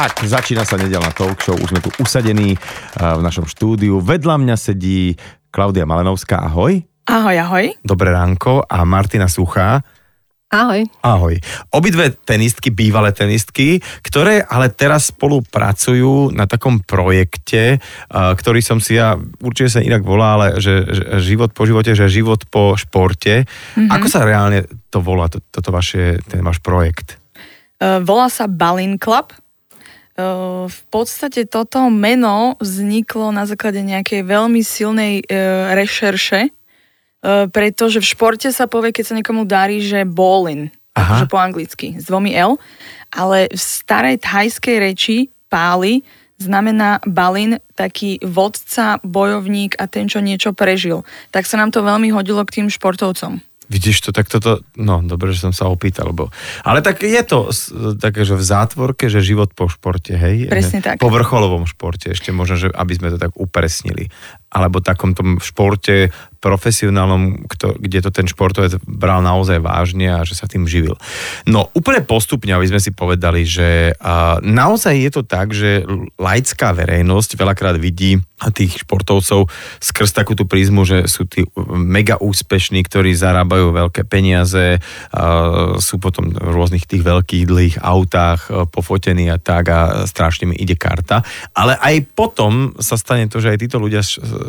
Tak, začína sa nedelná talk show, už sme tu usadení uh, v našom štúdiu. Vedľa mňa sedí Klaudia Malenovská, ahoj. Ahoj, ahoj. Dobré ránko a Martina Suchá. Ahoj. Ahoj. Obidve tenistky, bývalé tenistky, ktoré ale teraz spolupracujú na takom projekte, uh, ktorý som si ja, určite sa inak volá, ale že, že život po živote, že život po športe. Mm-hmm. Ako sa reálne to volá, to, toto vaše, ten váš projekt? Uh, volá sa Balin Club v podstate toto meno vzniklo na základe nejakej veľmi silnej rešerše, pretože v športe sa povie, keď sa niekomu darí, že bowling, akože po anglicky, s dvomi L, ale v starej thajskej reči páli znamená balin, taký vodca, bojovník a ten, čo niečo prežil. Tak sa nám to veľmi hodilo k tým športovcom. Vidíš to, tak toto, no dobre, že som sa opýtal, bo, ale tak je to také, že v zátvorke, že život po športe, hej? Presne tak. Po vrcholovom športe, ešte možno, že aby sme to tak upresnili. Alebo takom tom športe profesionálnom, kto, kde to ten športovec bral naozaj vážne a že sa tým živil. No úplne postupne, aby sme si povedali, že uh, naozaj je to tak, že laická verejnosť veľakrát vidí tých športovcov skrz takú tú prízmu, že sú tí mega úspešní, ktorí zarábajú veľké peniaze, sú potom v rôznych tých veľkých dlhých autách uh, pofotení a tak a strašne mi ide karta. Ale aj potom sa stane to, že aj títo ľudia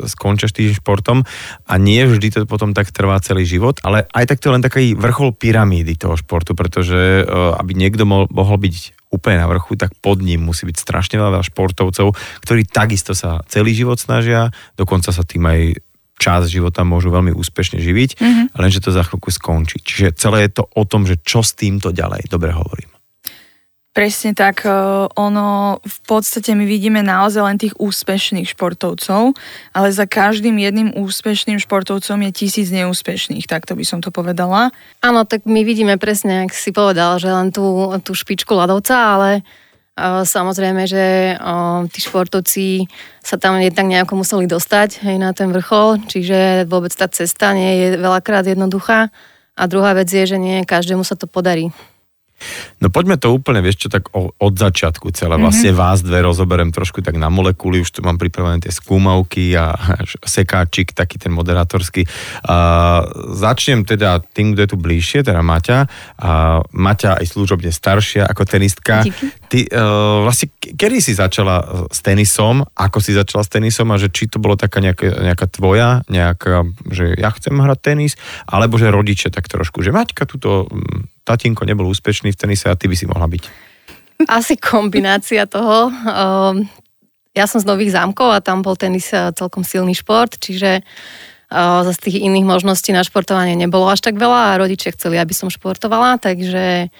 skončia s tým športom a nie vždy to potom tak trvá celý život, ale aj tak to je len taký vrchol pyramídy toho športu, pretože uh, aby niekto mohol byť úplne na vrchu, tak pod ním musí byť strašne veľa športovcov, ktorí takisto sa celý život snažia, dokonca sa tým aj čas života môžu veľmi úspešne živiť, mm-hmm. lenže to za chvíľku skončí. Čiže celé je to o tom, že čo s týmto ďalej. Dobre hovorím. Presne tak, e, ono v podstate my vidíme naozaj len tých úspešných športovcov, ale za každým jedným úspešným športovcom je tisíc neúspešných, takto by som to povedala. Áno, tak my vidíme presne, ak si povedal, že len tú, tú špičku ľadovca, ale uh, samozrejme, že uh, tí športovci sa tam jednak nejako museli dostať hej, na ten vrchol, čiže vôbec tá cesta nie je veľakrát jednoduchá. A druhá vec je, že nie každému sa to podarí. No poďme to úplne, vieš čo, tak od začiatku celé. Mm-hmm. Vlastne vás dve rozoberiem trošku tak na molekuly, už tu mám pripravené tie skúmavky a sekáčik, taký ten moderátorský. Uh, začnem teda tým, kto je tu bližšie, teda Maťa. Uh, Maťa aj služobne staršia ako tenistka. Díky. Ty uh, vlastne, kedy si začala s tenisom, ako si začala s tenisom a že či to bolo taká nejaká, nejaká tvoja, nejaká, že ja chcem hrať tenis, alebo že rodiče tak trošku, že Maťka tuto tatínko nebol úspešný v tenise a ty by si mohla byť? Asi kombinácia toho. Ehm, ja som z Nových zámkov a tam bol tenis eh, celkom silný šport, čiže eh, z tých iných možností na športovanie nebolo až tak veľa a rodičia chceli, aby som športovala, takže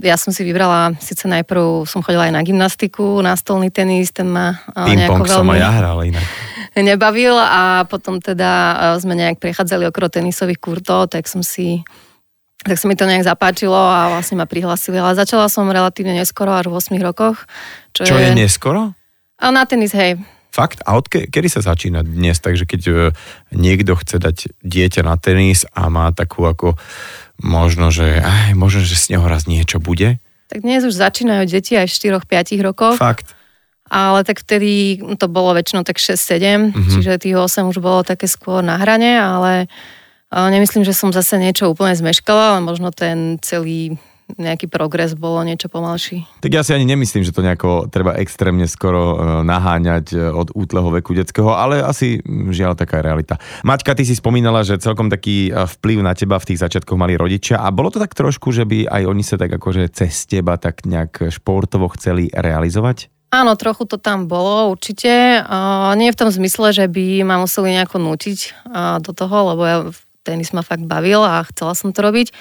ja som si vybrala, síce najprv som chodila aj na gymnastiku, na stolný tenis, ten ma nejako veľmi... som aj ja hral inak. Nebavil a potom teda sme nejak prechádzali okolo tenisových kurtov, tak som si tak sa mi to nejak zapáčilo a vlastne ma prihlasili. Ale začala som relatívne neskoro, až v 8 rokoch. Čo, čo je, je neskoro? A na tenis, hej. Fakt? A od ke- kedy sa začína dnes? Takže keď uh, niekto chce dať dieťa na tenis a má takú ako možno, že aj, možno, že z neho raz niečo bude? Tak dnes už začínajú deti aj v 4-5 rokoch. Fakt? Ale tak vtedy to bolo väčšinou tak 6-7, mm-hmm. čiže tých 8 už bolo také skôr na hrane, ale Nemyslím, že som zase niečo úplne zmeškala, ale možno ten celý nejaký progres bolo niečo pomalší. Tak ja si ani nemyslím, že to nejako treba extrémne skoro e, naháňať e, od útleho veku detského, ale asi žiaľ taká realita. Maťka, ty si spomínala, že celkom taký e, vplyv na teba v tých začiatkoch mali rodičia a bolo to tak trošku, že by aj oni sa tak akože cez teba tak nejak športovo chceli realizovať? Áno, trochu to tam bolo, určite. nie v tom zmysle, že by ma museli nejako nutiť do toho, lebo ja tenis ma fakt bavil a chcela som to robiť,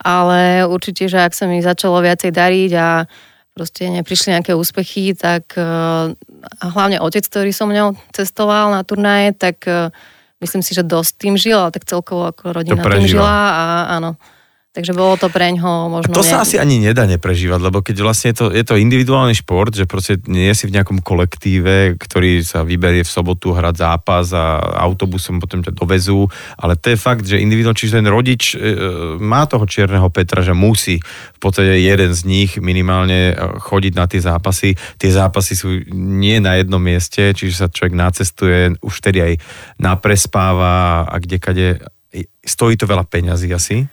ale určite, že ak sa mi začalo viacej dariť a proste neprišli nejaké úspechy, tak eh, a hlavne otec, ktorý som mňou cestoval na turnaje, tak eh, myslím si, že dosť tým žil, ale tak celkovo ako rodina tým žila a áno. Takže bolo to pre ňoho možno... To sa asi ani nedá neprežívať, lebo keď vlastne je to, je to individuálny šport, že proste nie si v nejakom kolektíve, ktorý sa vyberie v sobotu hrať zápas a autobusom potom ťa dovezú, ale to je fakt, že individuálne, čiže ten rodič e, má toho čierneho Petra, že musí v podstate jeden z nich minimálne e, chodiť na tie zápasy. Tie zápasy sú nie na jednom mieste, čiže sa človek nacestuje, už vtedy aj naprespáva a kde kade stojí to veľa peňazí asi.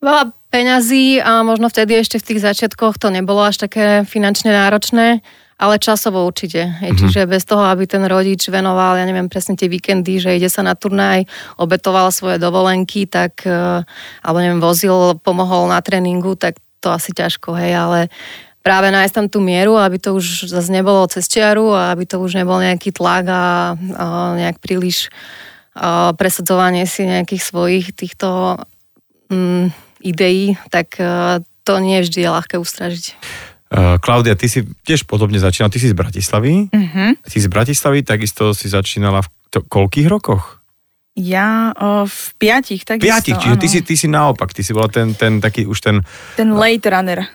Veľa peňazí a možno vtedy ešte v tých začiatkoch to nebolo až také finančne náročné, ale časovo určite. Mm-hmm. Čiže bez toho, aby ten rodič venoval, ja neviem presne tie víkendy, že ide sa na turnaj, obetoval svoje dovolenky, tak, e, alebo neviem, vozil, pomohol na tréningu, tak to asi ťažko, hej, ale práve nájsť tam tú mieru, aby to už zase nebolo cez čiaru a aby to už nebol nejaký tlak a, a nejak príliš a presadzovanie si nejakých svojich týchto mm, ideí, tak e, to nie vždy je ľahké ustražiť. Uh, Klaudia, ty si tiež podobne začínala, ty si z Bratislavy. Uh-huh. Ty z Bratislavy, takisto si začínala v to, koľkých rokoch? Ja o, v piatich, takisto. Piatich, čiže ty si, ty si naopak, ty si bola ten, ten taký už ten... Ten late runner.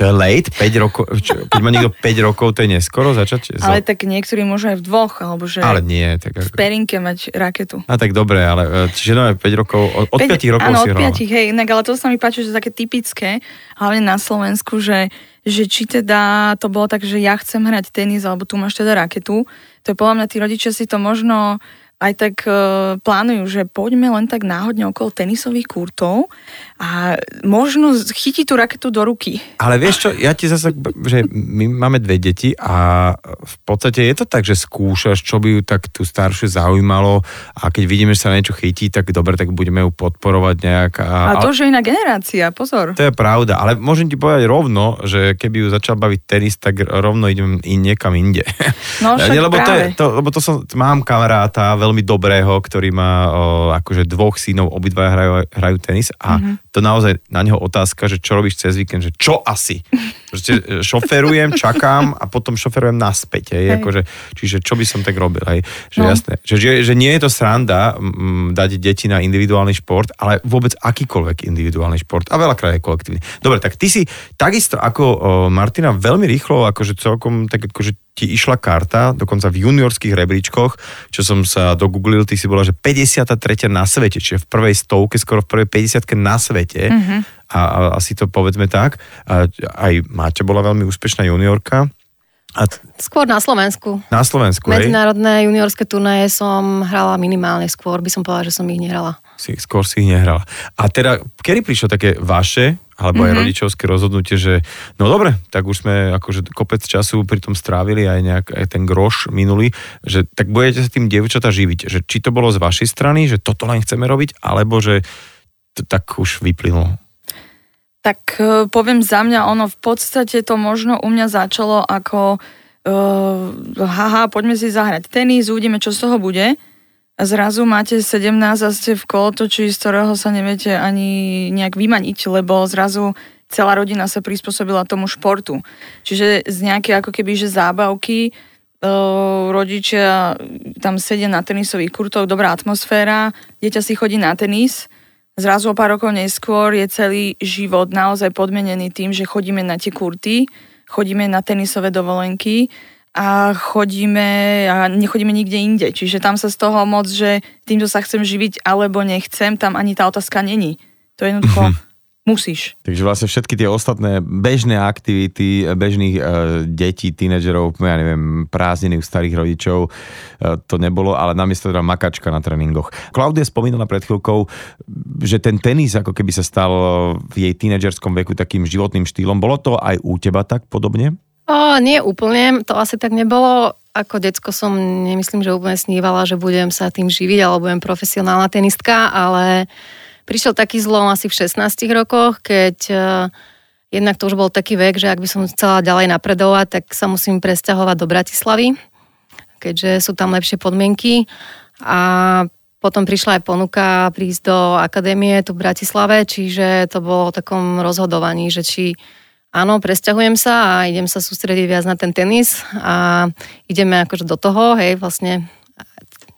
To je late? 5 rokov? Čo, keď má niekto 5 rokov, to je neskoro začať? Ale tak niektorí môžu aj v dvoch, alebo že ale nie, tak ako... v perinke mať raketu. A tak dobre, ale e, čiže no 5 rokov, od, od 5, 5 rokov áno, si od 5, hej, inak, ale to sa mi páči, že také typické, hlavne na Slovensku, že, že či teda to bolo tak, že ja chcem hrať tenis, alebo tu máš teda raketu, to je podľa mňa tí rodičia si to možno aj tak uh, plánujú, že poďme len tak náhodne okolo tenisových kurtov a možno chytí tú raketu do ruky. Ale vieš čo, ja ti zase, že my máme dve deti a v podstate je to tak, že skúšaš, čo by ju tak tú staršiu zaujímalo a keď vidíme, že sa niečo chytí, tak dobre, tak budeme ju podporovať nejak. A, a to, že iná generácia, pozor. To je pravda, ale môžem ti povedať rovno, že keby ju začal baviť tenis, tak rovno idem in niekam inde. No však lebo, práve. to je, to, lebo to som, mám kamaráta, veľmi dobrého, ktorý má o, akože dvoch synov, obidva hrajú, hrajú tenis a mm-hmm. to naozaj na neho otázka, že čo robíš cez víkend, že čo asi? Proste e, šoferujem, čakám a potom šoferujem naspäť. Hej. Hej. Akože, čiže čo by som tak robil? Hej. Že, no. jasné, že, že, že nie je to sranda m, dať deti na individuálny šport, ale vôbec akýkoľvek individuálny šport a veľakrát je kolektívny. Dobre, tak ty si takisto ako o, Martina veľmi rýchlo, akože celkom tak akože ti išla karta, dokonca v juniorských rebríčkoch, čo som sa dogooglil, ty si bola, že 53. na svete, čiže v prvej stovke, skoro v prvej 50 na svete. Mm-hmm. A, a asi to povedzme tak. A, aj Máťa bola veľmi úspešná juniorka. A t- skôr na Slovensku. Na Slovensku, Medzinárodné hej? juniorské turnaje som hrala minimálne skôr, by som povedala, že som ich nehrala. Si, skôr si ich nehrala. A teda, kedy prišlo také vaše alebo aj mm-hmm. rodičovské rozhodnutie, že no dobre, tak už sme akože kopec času pri tom strávili aj nejak aj ten groš minulý, že tak budete sa tým dievčata živiť, že či to bolo z vašej strany, že toto len chceme robiť, alebo že to tak už vyplynulo. Tak e, poviem za mňa, ono v podstate to možno u mňa začalo ako uh, haha, poďme si zahrať tenis, uvidíme, čo z toho bude zrazu máte 17 a ste v kolotoči, z ktorého sa neviete ani nejak vymaniť, lebo zrazu celá rodina sa prispôsobila tomu športu. Čiže z nejaké ako keby, že zábavky, rodičia tam sedia na tenisových kurtoch, dobrá atmosféra, dieťa si chodí na tenis, zrazu o pár rokov neskôr je celý život naozaj podmenený tým, že chodíme na tie kurty, chodíme na tenisové dovolenky a chodíme a nechodíme nikde inde. Čiže tam sa z toho moc, že týmto sa chcem živiť alebo nechcem, tam ani tá otázka není. To je jednoducho mm-hmm. musíš. Takže vlastne všetky tie ostatné bežné aktivity bežných e, detí, tínedžerov, ja neviem, prázdniny u starých rodičov, e, to nebolo, ale namiesto teda makačka na tréningoch. Klaudia spomínala pred chvíľkou, že ten tenis ako keby sa stal v jej tínedžerskom veku takým životným štýlom. Bolo to aj u teba tak podobne? O, nie úplne, to asi tak nebolo. Ako decko som nemyslím, že úplne snívala, že budem sa tým živiť, alebo budem profesionálna tenistka, ale prišiel taký zlom asi v 16 rokoch, keď uh, jednak to už bol taký vek, že ak by som chcela ďalej napredovať, tak sa musím presťahovať do Bratislavy, keďže sú tam lepšie podmienky. A potom prišla aj ponuka prísť do akadémie tu v Bratislave, čiže to bolo o takom rozhodovaní, že či áno, presťahujem sa a idem sa sústrediť viac na ten tenis a ideme akože do toho, hej, vlastne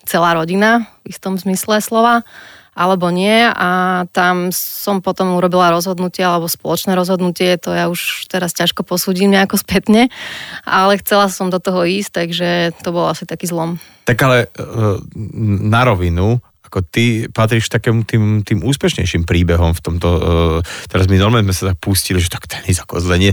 celá rodina v istom zmysle slova. alebo nie a tam som potom urobila rozhodnutie alebo spoločné rozhodnutie, to ja už teraz ťažko posúdim nejako spätne, ale chcela som do toho ísť, takže to bol asi taký zlom. Tak ale e, na rovinu, ako ty patríš takým tým, tým úspešnejším príbehom v tomto, uh, teraz my normálne sme sa tak pustili, že tak tenis ako zle nie.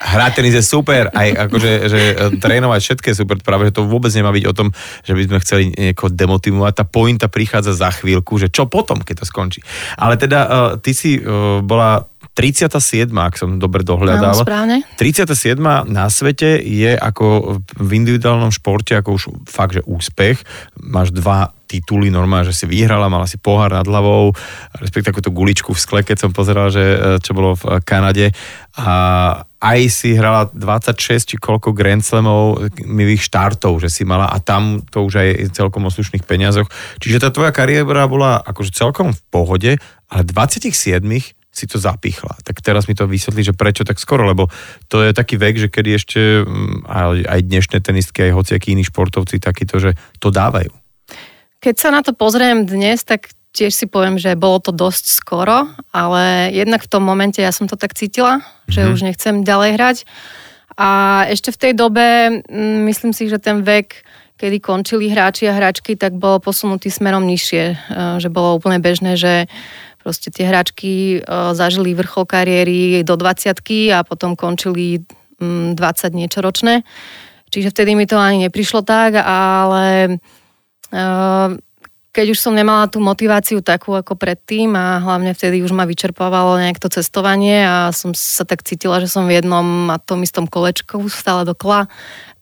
Hrať tenis je super, aj akože že e, trénovať všetko je super, práve že to vôbec nemá byť o tom, že by sme chceli niekoho demotivovať, tá pointa prichádza za chvíľku, že čo potom, keď to skončí. Ale teda uh, ty si uh, bola 37, ak som dobre dohľadal. Áno, 37 na svete je ako v individuálnom športe ako už fakt, že úspech. Máš dva tituly normálne, že si vyhrala, mala si pohár nad hlavou, respektíve takúto guličku v skle, keď som pozeral, že e, čo bolo v Kanade. A aj si hrala 26 či koľko Grand Slamov mivých štartov, že si mala a tam to už aj celkom o slušných peniazoch. Čiže tá tvoja kariéra bola akože celkom v pohode, ale 27 si to zapichla. Tak teraz mi to vysvetlí, že prečo tak skoro, lebo to je taký vek, že kedy ešte mm, aj dnešné tenistky, aj hociakí iní športovci takýto, že to dávajú. Keď sa na to pozriem dnes, tak tiež si poviem, že bolo to dosť skoro, ale jednak v tom momente ja som to tak cítila, že mm-hmm. už nechcem ďalej hrať. A ešte v tej dobe, mm, myslím si, že ten vek, kedy končili hráči a hráčky, tak bol posunutý smerom nižšie. E, že bolo úplne bežné, že proste tie hráčky e, zažili vrchol kariéry do 20 a potom končili 20 mm, niečo ročné. Čiže vtedy mi to ani neprišlo tak, ale Ehm, keď už som nemala tú motiváciu takú ako predtým a hlavne vtedy už ma vyčerpávalo nejak to cestovanie a som sa tak cítila, že som v jednom a tom istom kolečku stále dokola,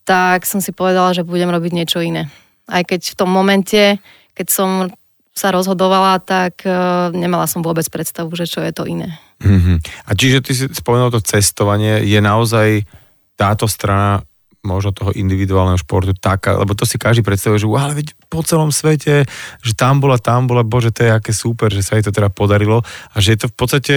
tak som si povedala, že budem robiť niečo iné. Aj keď v tom momente, keď som sa rozhodovala, tak uh, nemala som vôbec predstavu, že čo je to iné. Mm-hmm. A čiže ty si spomenul to cestovanie, je naozaj táto strana možno toho individuálneho športu taká, lebo to si každý predstavuje, že ale veď po celom svete, že tam bola, tam bola, bože, to je aké super, že sa jej to teda podarilo a že je to v podstate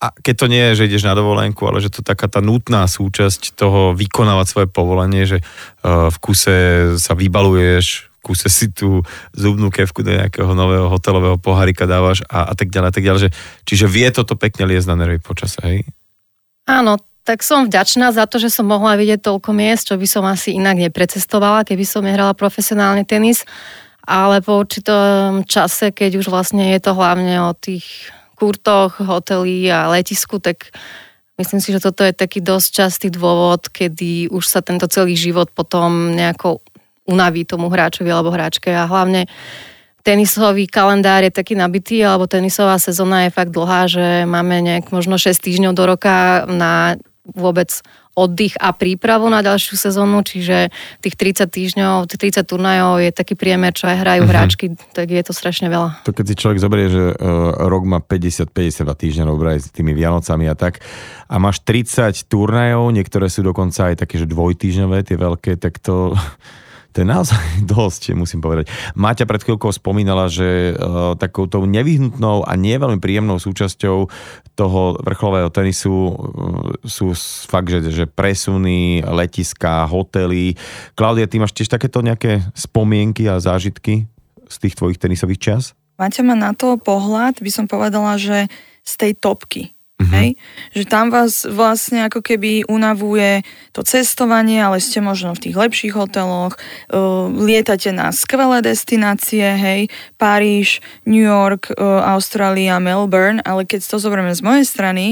a keď to nie je, že ideš na dovolenku, ale že to taká tá nutná súčasť toho vykonávať svoje povolanie, že uh, v kuse sa vybaluješ, kuse si tú zubnú kevku do nejakého nového hotelového pohárika dávaš a, a tak ďalej, a tak ďalej. Že, čiže vie toto pekne liesť na nervy počas, hej? Áno, tak som vďačná za to, že som mohla vidieť toľko miest, čo by som asi inak neprecestovala, keby som nehrala profesionálny tenis. Ale po určitom čase, keď už vlastne je to hlavne o tých kurtoch, hoteli a letisku, tak myslím si, že toto je taký dosť častý dôvod, kedy už sa tento celý život potom nejako unaví tomu hráčovi alebo hráčke a hlavne tenisový kalendár je taký nabitý, alebo tenisová sezóna je fakt dlhá, že máme nejak možno 6 týždňov do roka na vôbec oddych a prípravu na ďalšiu sezónu, čiže tých 30 týždňov, tých 30 turnajov je taký priemer, čo aj hrajú uh-huh. hráčky, tak je to strašne veľa. To keď si človek zoberie, že uh, rok má 50-52 týždňov, aj s tými Vianocami a tak, a máš 30 turnajov, niektoré sú dokonca aj také, že dvojtýždňové, tie veľké, tak to to je naozaj dosť, musím povedať. Máťa pred chvíľkou spomínala, že uh, takouto nevyhnutnou a nie veľmi príjemnou súčasťou toho vrcholového tenisu uh, sú fakt, že, že presuny, letiska, hotely. Klaudia, ty máš tiež takéto nejaké spomienky a zážitky z tých tvojich tenisových čas? Máte ma na to pohľad, by som povedala, že z tej topky Mm-hmm. Hej? Že tam vás vlastne ako keby unavuje to cestovanie, ale ste možno v tých lepších hoteloch, uh, lietate na skvelé destinácie, hej, Paríž, New York, uh, Austrália, Melbourne, ale keď to zoberieme z mojej strany,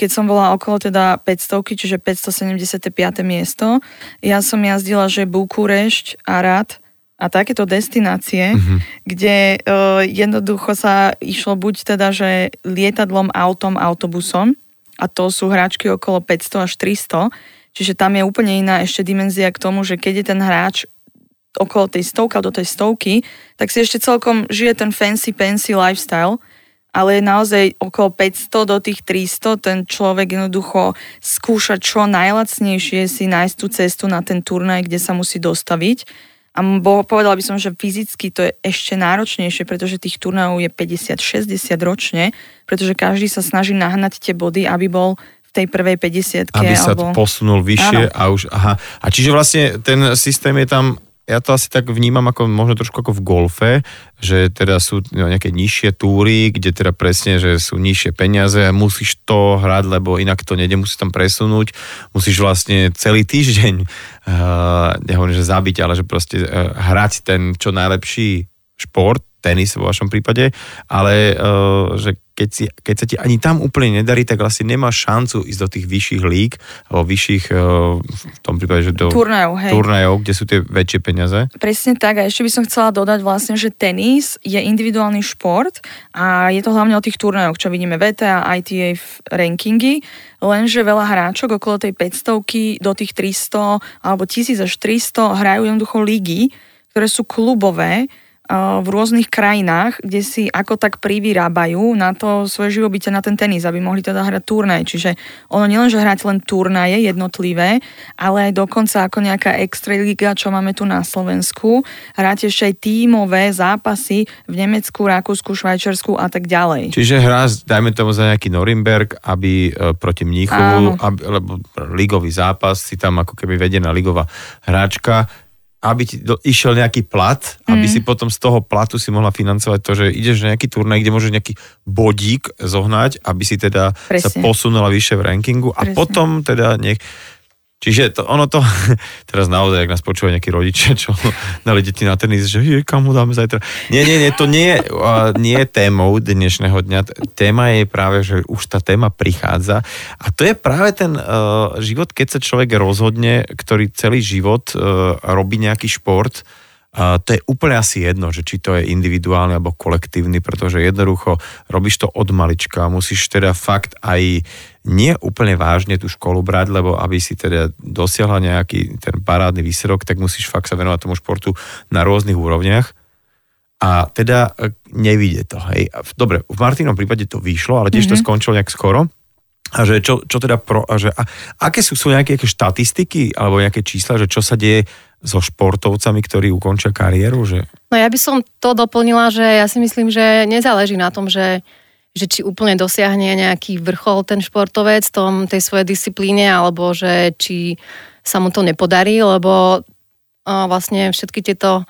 keď som bola okolo teda 500, čiže 575. miesto, ja som jazdila, že Bukurešť, Arad, a takéto destinácie, mm-hmm. kde uh, jednoducho sa išlo buď teda, že lietadlom, autom, autobusom a to sú hráčky okolo 500 až 300, čiže tam je úplne iná ešte dimenzia k tomu, že keď je ten hráč okolo tej stovky do tej stovky, tak si ešte celkom žije ten fancy, fancy lifestyle, ale je naozaj okolo 500 do tých 300, ten človek jednoducho skúša čo najlacnejšie si nájsť tú cestu na ten turnaj, kde sa musí dostaviť a bo, povedala by som, že fyzicky to je ešte náročnejšie, pretože tých turnajov je 50-60 ročne, pretože každý sa snaží nahnať tie body, aby bol v tej prvej 50 Aby sa alebo... posunul vyššie Áno. a už, aha. A čiže vlastne ten systém je tam ja to asi tak vnímam ako možno trošku ako v golfe, že teda sú no, nejaké nižšie túry, kde teda presne, že sú nižšie peniaze a musíš to hrať, lebo inak to nejde, musíš tam presunúť, musíš vlastne celý týždeň, uh, nehovorím, že zabiť, ale že proste uh, hrať ten čo najlepší šport, tenis vo vašom prípade, ale uh, že keď, si, keď sa ti ani tam úplne nedarí, tak vlastne nemáš šancu ísť do tých vyšších líg, alebo vyšších, uh, v tom prípade, že do turnajov, hej. turnajov, kde sú tie väčšie peniaze. Presne tak a ešte by som chcela dodať vlastne, že tenis je individuálny šport a je to hlavne o tých turnajoch, čo vidíme VTA, ITA rankingy, lenže veľa hráčok okolo tej 500 do tých 300 alebo 1000 až 300 hrajú jednoducho ligy, ktoré sú klubové, v rôznych krajinách, kde si ako tak privyrábajú na to svoje živobytie na ten tenis, aby mohli teda hrať turnaj. Čiže ono nielenže hrať len turnaje jednotlivé, ale aj dokonca ako nejaká extraliga, čo máme tu na Slovensku, hrať ešte aj tímové zápasy v Nemecku, Rakúsku, Švajčiarsku a tak ďalej. Čiže hrá, dajme tomu za nejaký Norimberg, aby e, proti Mníchovu, aby, lebo ligový zápas, si tam ako keby vedená ligová hráčka, aby ti do, išiel nejaký plat, mm. aby si potom z toho platu si mohla financovať to, že ideš na nejaký turnaj, kde môžeš nejaký bodík zohnať, aby si teda Presne. sa posunula vyššie v rankingu a Presne. potom teda nech Čiže to, ono to, teraz naozaj, ak nás počúvajú nejakí rodičia, čo dali deti na tenis, že je, kam ho dáme zajtra. Nie, nie, nie, to nie, nie je témou dnešného dňa. Téma je práve, že už tá téma prichádza a to je práve ten uh, život, keď sa človek rozhodne, ktorý celý život uh, robí nejaký šport, a to je úplne asi jedno, že či to je individuálny alebo kolektívny, pretože jednoducho robíš to od malička, musíš teda fakt aj nie úplne vážne tú školu brať, lebo aby si teda dosiahla nejaký ten parádny výsledok, tak musíš fakt sa venovať tomu športu na rôznych úrovniach. A teda e, nevidie to, hej. Dobre, v Martinom prípade to vyšlo, ale tiež mm-hmm. to mhm. skončilo nejak skoro. A že čo, čo teda pro, a že a, aké sú, sú nejaké, nejaké štatistiky alebo nejaké čísla, že čo sa deje so športovcami, ktorí ukončia kariéru? Že... No ja by som to doplnila, že ja si myslím, že nezáleží na tom, že, že či úplne dosiahne nejaký vrchol ten športovec tom, tej svojej disciplíne, alebo že či sa mu to nepodarí, lebo vlastne všetky tieto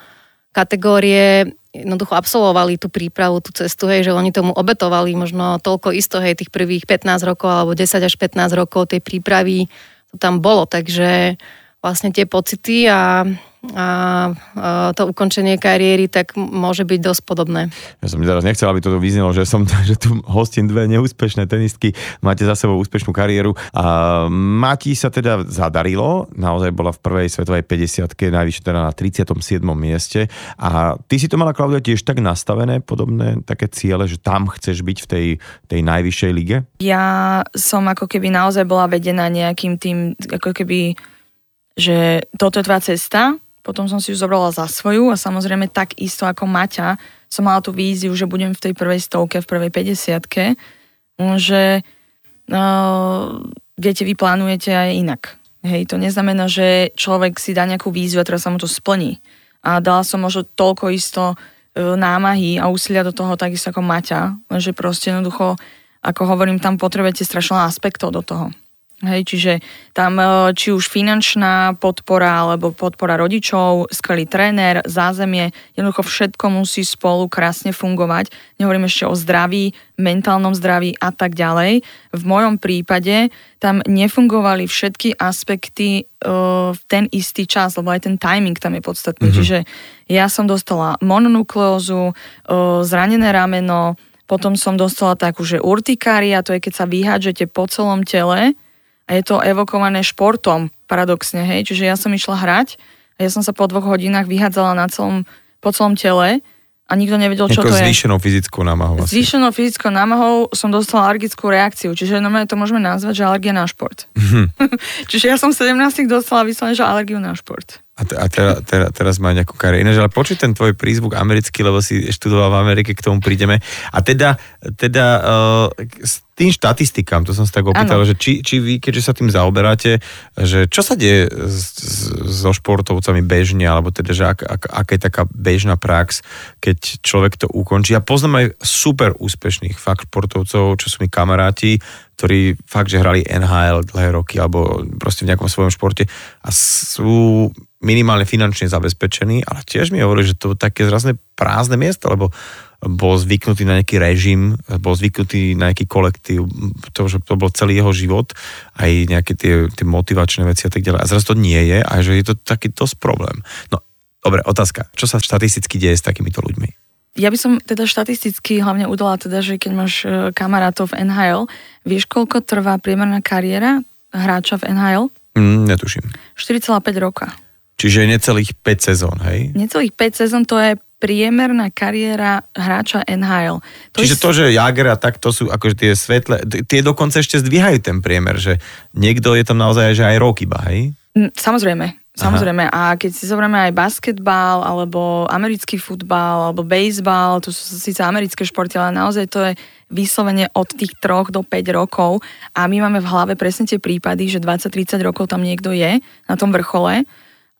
kategórie jednoducho absolvovali tú prípravu, tú cestu, hej, že oni tomu obetovali možno toľko isto, hej, tých prvých 15 rokov alebo 10 až 15 rokov tej prípravy to tam bolo, takže vlastne tie pocity a, a, a to ukončenie kariéry, tak môže byť dosť podobné. Ja som teraz nechcel, aby to vyznelo, že som že tu hostím dve neúspešné tenistky, máte za sebou úspešnú kariéru. A Mati sa teda zadarilo, naozaj bola v prvej svetovej 50 najvyššie teda na 37. mieste. A ty si to mala, Klaudia, tiež tak nastavené, podobné také ciele, že tam chceš byť v tej, tej najvyššej lige? Ja som ako keby naozaj bola vedená nejakým tým, ako keby že toto je tvoja cesta, potom som si ju zobrala za svoju a samozrejme tak isto ako Maťa som mala tú víziu, že budem v tej prvej stovke, v prvej 50 že uh, viete, vy plánujete aj inak. Hej, to neznamená, že človek si dá nejakú víziu a teraz sa mu to splní. A dala som možno toľko isto uh, námahy a úsilia do toho takisto ako Maťa, že proste jednoducho, ako hovorím, tam potrebujete strašne aspektov do toho. Hej, čiže tam e, či už finančná podpora alebo podpora rodičov, skvelý tréner, zázemie, jednoducho všetko musí spolu krásne fungovať. Nehovorím ešte o zdraví, mentálnom zdraví a tak ďalej. V mojom prípade tam nefungovali všetky aspekty uh, v ten istý čas, lebo aj ten timing tam je podstatný. Mm-hmm. Čiže ja som dostala mononukleózu, uh, zranené rameno, potom som dostala takú, že urtikária, to je keď sa vyhádžete po celom tele, a je to evokované športom, paradoxne, hej. Čiže ja som išla hrať a ja som sa po dvoch hodinách vyhádzala na celom, po celom tele a nikto nevedel, čo to je. zvýšenou fyzickou námahou. Asi. Zvýšenou fyzickou námahou som dostala alergickú reakciu, čiže normálne to môžeme nazvať, že alergia na šport. Mhm. čiže ja som 17 dostala vyslovene, že alergiu na šport. A, te, a teraz, teraz, teraz má nejakú kariéru. Ináč, ale počuť ten tvoj prízvuk americký, lebo si študoval v Amerike, k tomu prídeme. A teda, teda uh, s tým štatistikám, to som sa tak opýtal, ano. že či, či vy, keďže sa tým zaoberáte, že čo sa deje so športovcami bežne, alebo teda, že ak, ak, aká je taká bežná prax, keď človek to ukončí. Ja poznám aj super úspešných fakt športovcov, čo sú mi kamaráti, ktorí fakt, že hrali NHL dlhé roky alebo proste v nejakom svojom športe a sú minimálne finančne zabezpečení, ale tiež mi hovorili, že to je také zrazne prázdne miesto, lebo bol zvyknutý na nejaký režim, bol zvyknutý na nejaký kolektív, to, že to bol celý jeho život, aj nejaké tie, tie motivačné veci a tak ďalej. A zrazu to nie je a že je to taký dosť problém. No, dobre, otázka. Čo sa štatisticky deje s takýmito ľuďmi? Ja by som teda štatisticky hlavne udala teda, že keď máš e, kamarátov v NHL, vieš koľko trvá priemerná kariéra hráča v NHL? Mm, netuším. 4,5 roka. Čiže necelých 5 sezón, hej? Necelých 5 sezón to je priemerná kariéra hráča NHL. To Čiže je... to, že Jager a tak, to sú akože tie svetle, tie dokonca ešte zdvíhajú ten priemer, že niekto je tam naozaj že aj rok iba, hej? Samozrejme, Samozrejme, Aha. a keď si zoberieme aj basketbal, alebo americký futbal, alebo baseball, to sú síce americké športy, ale naozaj to je vyslovene od tých troch do 5 rokov a my máme v hlave presne tie prípady, že 20-30 rokov tam niekto je na tom vrchole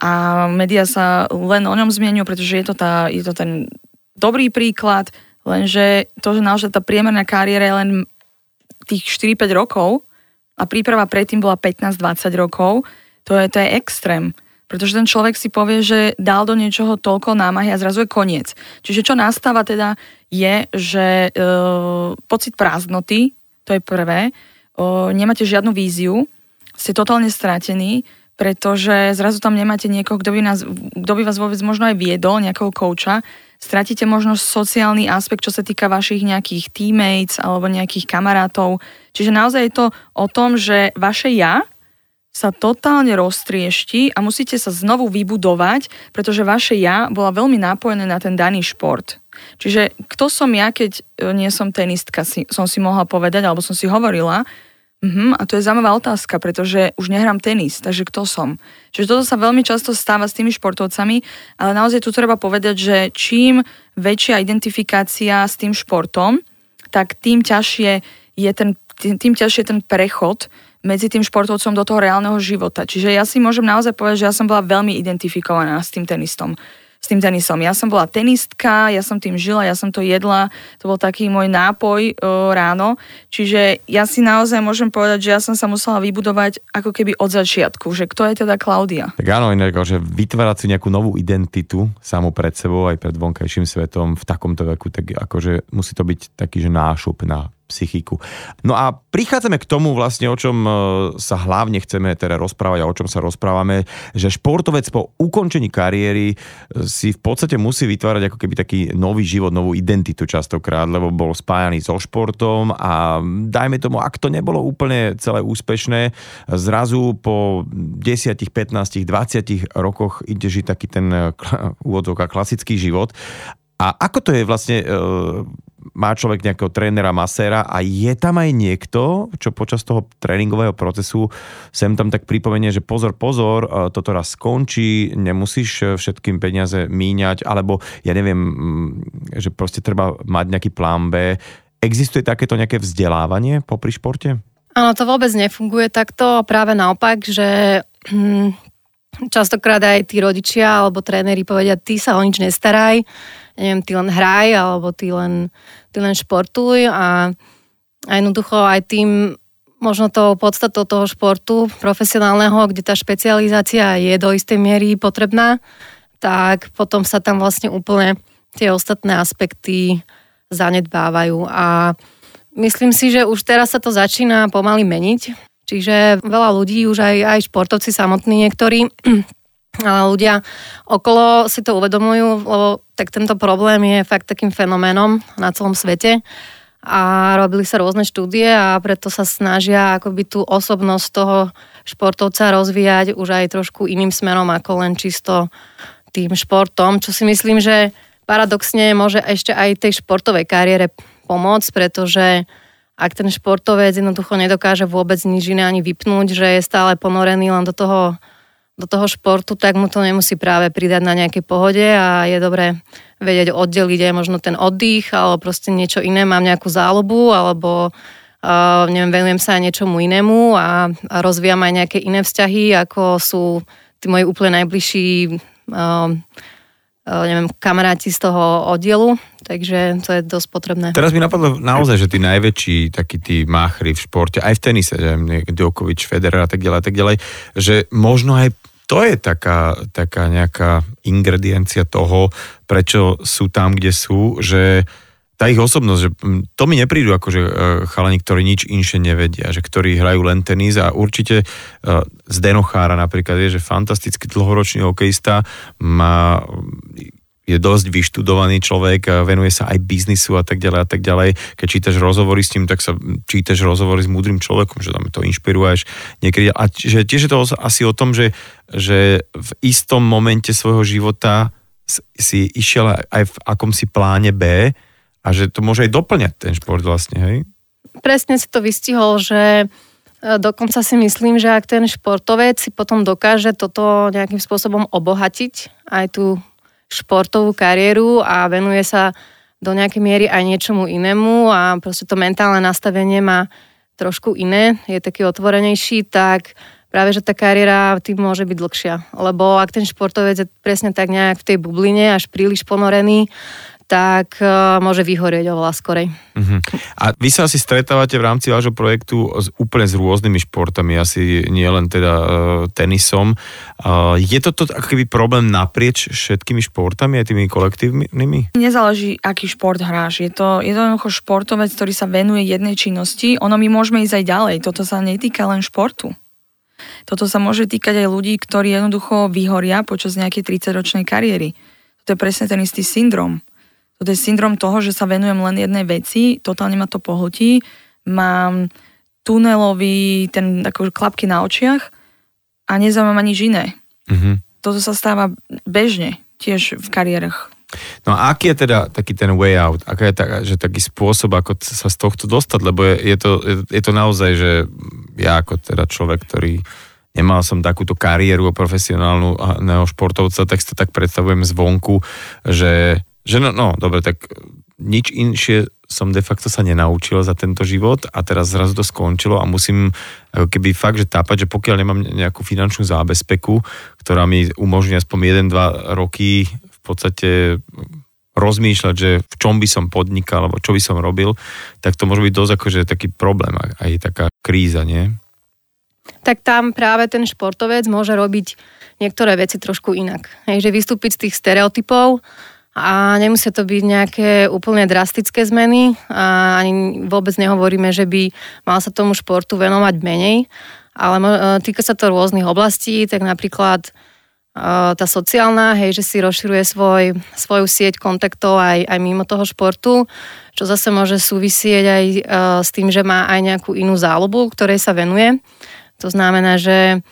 a médiá sa len o ňom zmienujú, pretože je to, tá, je to ten dobrý príklad, lenže to, že naozaj tá priemerná kariéra je len tých 4-5 rokov a príprava predtým bola 15-20 rokov, to je, to je extrém. Pretože ten človek si povie, že dal do niečoho toľko námahy a zrazu je koniec. Čiže čo nastáva teda je, že e, pocit prázdnoty, to je prvé, e, nemáte žiadnu víziu, ste totálne stratení, pretože zrazu tam nemáte niekoho, kto by, nás, kto by vás vôbec možno aj viedol, nejakého kouča, stratíte možno sociálny aspekt, čo sa týka vašich nejakých teammates alebo nejakých kamarátov. Čiže naozaj je to o tom, že vaše ja sa totálne roztriešti a musíte sa znovu vybudovať, pretože vaše ja bola veľmi nápojené na ten daný šport. Čiže kto som ja, keď e, nie som tenistka, som si mohla povedať, alebo som si hovorila, Uh-huh, a to je zaujímavá otázka, pretože už nehrám tenis, takže kto som? Čiže toto sa veľmi často stáva s tými športovcami, ale naozaj tu treba povedať, že čím väčšia identifikácia s tým športom, tak tým ťažšie je ten, tým ťažšie ten prechod medzi tým športovcom do toho reálneho života. Čiže ja si môžem naozaj povedať, že ja som bola veľmi identifikovaná s tým tenistom s tým tenisom. Ja som bola tenistka, ja som tým žila, ja som to jedla, to bol taký môj nápoj o, ráno, čiže ja si naozaj môžem povedať, že ja som sa musela vybudovať ako keby od začiatku, že kto je teda Klaudia. Tak áno, inak, že vytvárať si nejakú novú identitu samu pred sebou aj pred vonkajším svetom v takomto veku, tak akože musí to byť taký, že nášup na psychiku. No a prichádzame k tomu vlastne, o čom e, sa hlavne chceme teda rozprávať a o čom sa rozprávame, že športovec po ukončení kariéry e, si v podstate musí vytvárať ako keby taký nový život, novú identitu častokrát, lebo bol spájaný so športom a dajme tomu, ak to nebolo úplne celé úspešné, zrazu po 10, 15, 20 rokoch ide žiť taký ten e, úvodzovka klasický život a ako to je vlastne, má človek nejakého trénera, maséra a je tam aj niekto, čo počas toho tréningového procesu sem tam tak pripomenie, že pozor, pozor, e, toto raz skončí, nemusíš všetkým peniaze míňať, alebo ja neviem, mm, že proste treba mať nejaký plán B. Existuje takéto nejaké vzdelávanie popri športe? Áno, to vôbec nefunguje takto, práve naopak, že hm, častokrát aj tí rodičia alebo tréneri povedia, ty sa o nič nestaraj, neviem, ty len hraj, alebo ty len, ty len športuj a, a jednoducho aj tým možno to podstatou toho športu profesionálneho, kde tá špecializácia je do istej miery potrebná, tak potom sa tam vlastne úplne tie ostatné aspekty zanedbávajú a myslím si, že už teraz sa to začína pomaly meniť. Čiže veľa ľudí, už aj, aj športovci samotní niektorí, ale ľudia okolo si to uvedomujú, lebo tak tento problém je fakt takým fenoménom na celom svete. A robili sa rôzne štúdie a preto sa snažia akoby tú osobnosť toho športovca rozvíjať už aj trošku iným smerom ako len čisto tým športom, čo si myslím, že paradoxne môže ešte aj tej športovej kariére pomôcť, pretože ak ten športovec jednoducho nedokáže vôbec nič iné ani vypnúť, že je stále ponorený len do toho do toho športu, tak mu to nemusí práve pridať na nejakej pohode a je dobré vedieť oddeliť aj možno ten oddych alebo proste niečo iné, mám nejakú zálobu alebo uh, neviem, venujem sa aj niečomu inému a, a rozvíjam aj nejaké iné vzťahy, ako sú tí moji úplne najbližší uh, neviem, kamaráti z toho oddielu, takže to je dosť potrebné. Teraz mi napadlo naozaj, že tí najväčší takí tí máchry v športe, aj v tenise, že Djokovic, Federer a tak ďalej, a tak ďalej, že možno aj to je taká, taká nejaká ingrediencia toho, prečo sú tam, kde sú, že tá ich osobnosť, že to mi neprídu ako že e, chalani, ktorí nič inšie nevedia, že ktorí hrajú len tenis a určite uh, Zdeno Chára napríklad je, že fantasticky dlhoročný hokejista, má je dosť vyštudovaný človek, venuje sa aj biznisu a tak ďalej a tak ďalej. Keď čítaš rozhovory s ním, tak sa čítaš rozhovory s múdrym človekom, že tam to inšpiruješ niekedy. A že tiež je to asi o tom, že, že v istom momente svojho života si išiel aj v akomsi pláne B, a že to môže aj doplňať ten šport vlastne, hej? Presne si to vystihol, že e, dokonca si myslím, že ak ten športovec si potom dokáže toto nejakým spôsobom obohatiť, aj tú športovú kariéru a venuje sa do nejakej miery aj niečomu inému a proste to mentálne nastavenie má trošku iné, je taký otvorenejší, tak práve, že tá kariéra tým môže byť dlhšia. Lebo ak ten športovec je presne tak nejak v tej bubline, až príliš ponorený, tak uh, môže vyhorieť oveľa skorej. Uh-huh. A vy sa asi stretávate v rámci vášho projektu s, úplne s rôznymi športami, asi nie len teda uh, tenisom. Uh, je toto ako keby problém naprieč všetkými športami aj tými kolektívnymi? Nezáleží, aký šport hráš. Je to jednoducho športovec, ktorý sa venuje jednej činnosti. Ono my môžeme ísť aj ďalej. Toto sa netýka len športu. Toto sa môže týkať aj ľudí, ktorí jednoducho vyhoria počas nejakej 30-ročnej kariéry. To je presne ten istý syndrom to je syndrom toho, že sa venujem len jednej veci, totálne ma to pohltí, mám tunelový, ten ako klapky na očiach a nezaujíma ma nič iné. Mm-hmm. Toto sa stáva bežne tiež v kariérach. No a aký je teda taký ten way out? Aká je tak, že taký spôsob, ako sa z tohto dostať? Lebo je, je, to, je, je to naozaj, že ja ako teda človek, ktorý nemal som takúto kariéru profesionálnu športovca, tak si to tak predstavujem zvonku, že že no, no, dobre, tak nič inšie som de facto sa nenaučil za tento život a teraz zrazu to skončilo a musím ako keby fakt, že tápať, že pokiaľ nemám nejakú finančnú zábezpeku, ktorá mi umožní aspoň 1-2 roky v podstate rozmýšľať, že v čom by som podnikal, alebo čo by som robil, tak to môže byť dosť akože taký problém, aj taká kríza, nie? Tak tam práve ten športovec môže robiť niektoré veci trošku inak. Hej, že vystúpiť z tých stereotypov, a nemusia to byť nejaké úplne drastické zmeny a ani vôbec nehovoríme, že by mal sa tomu športu venovať menej, ale e, týka sa to rôznych oblastí, tak napríklad e, tá sociálna, hej, že si rozširuje svoj, svoju sieť kontaktov aj, aj mimo toho športu, čo zase môže súvisieť aj e, s tým, že má aj nejakú inú záľubu, ktorej sa venuje. To znamená, že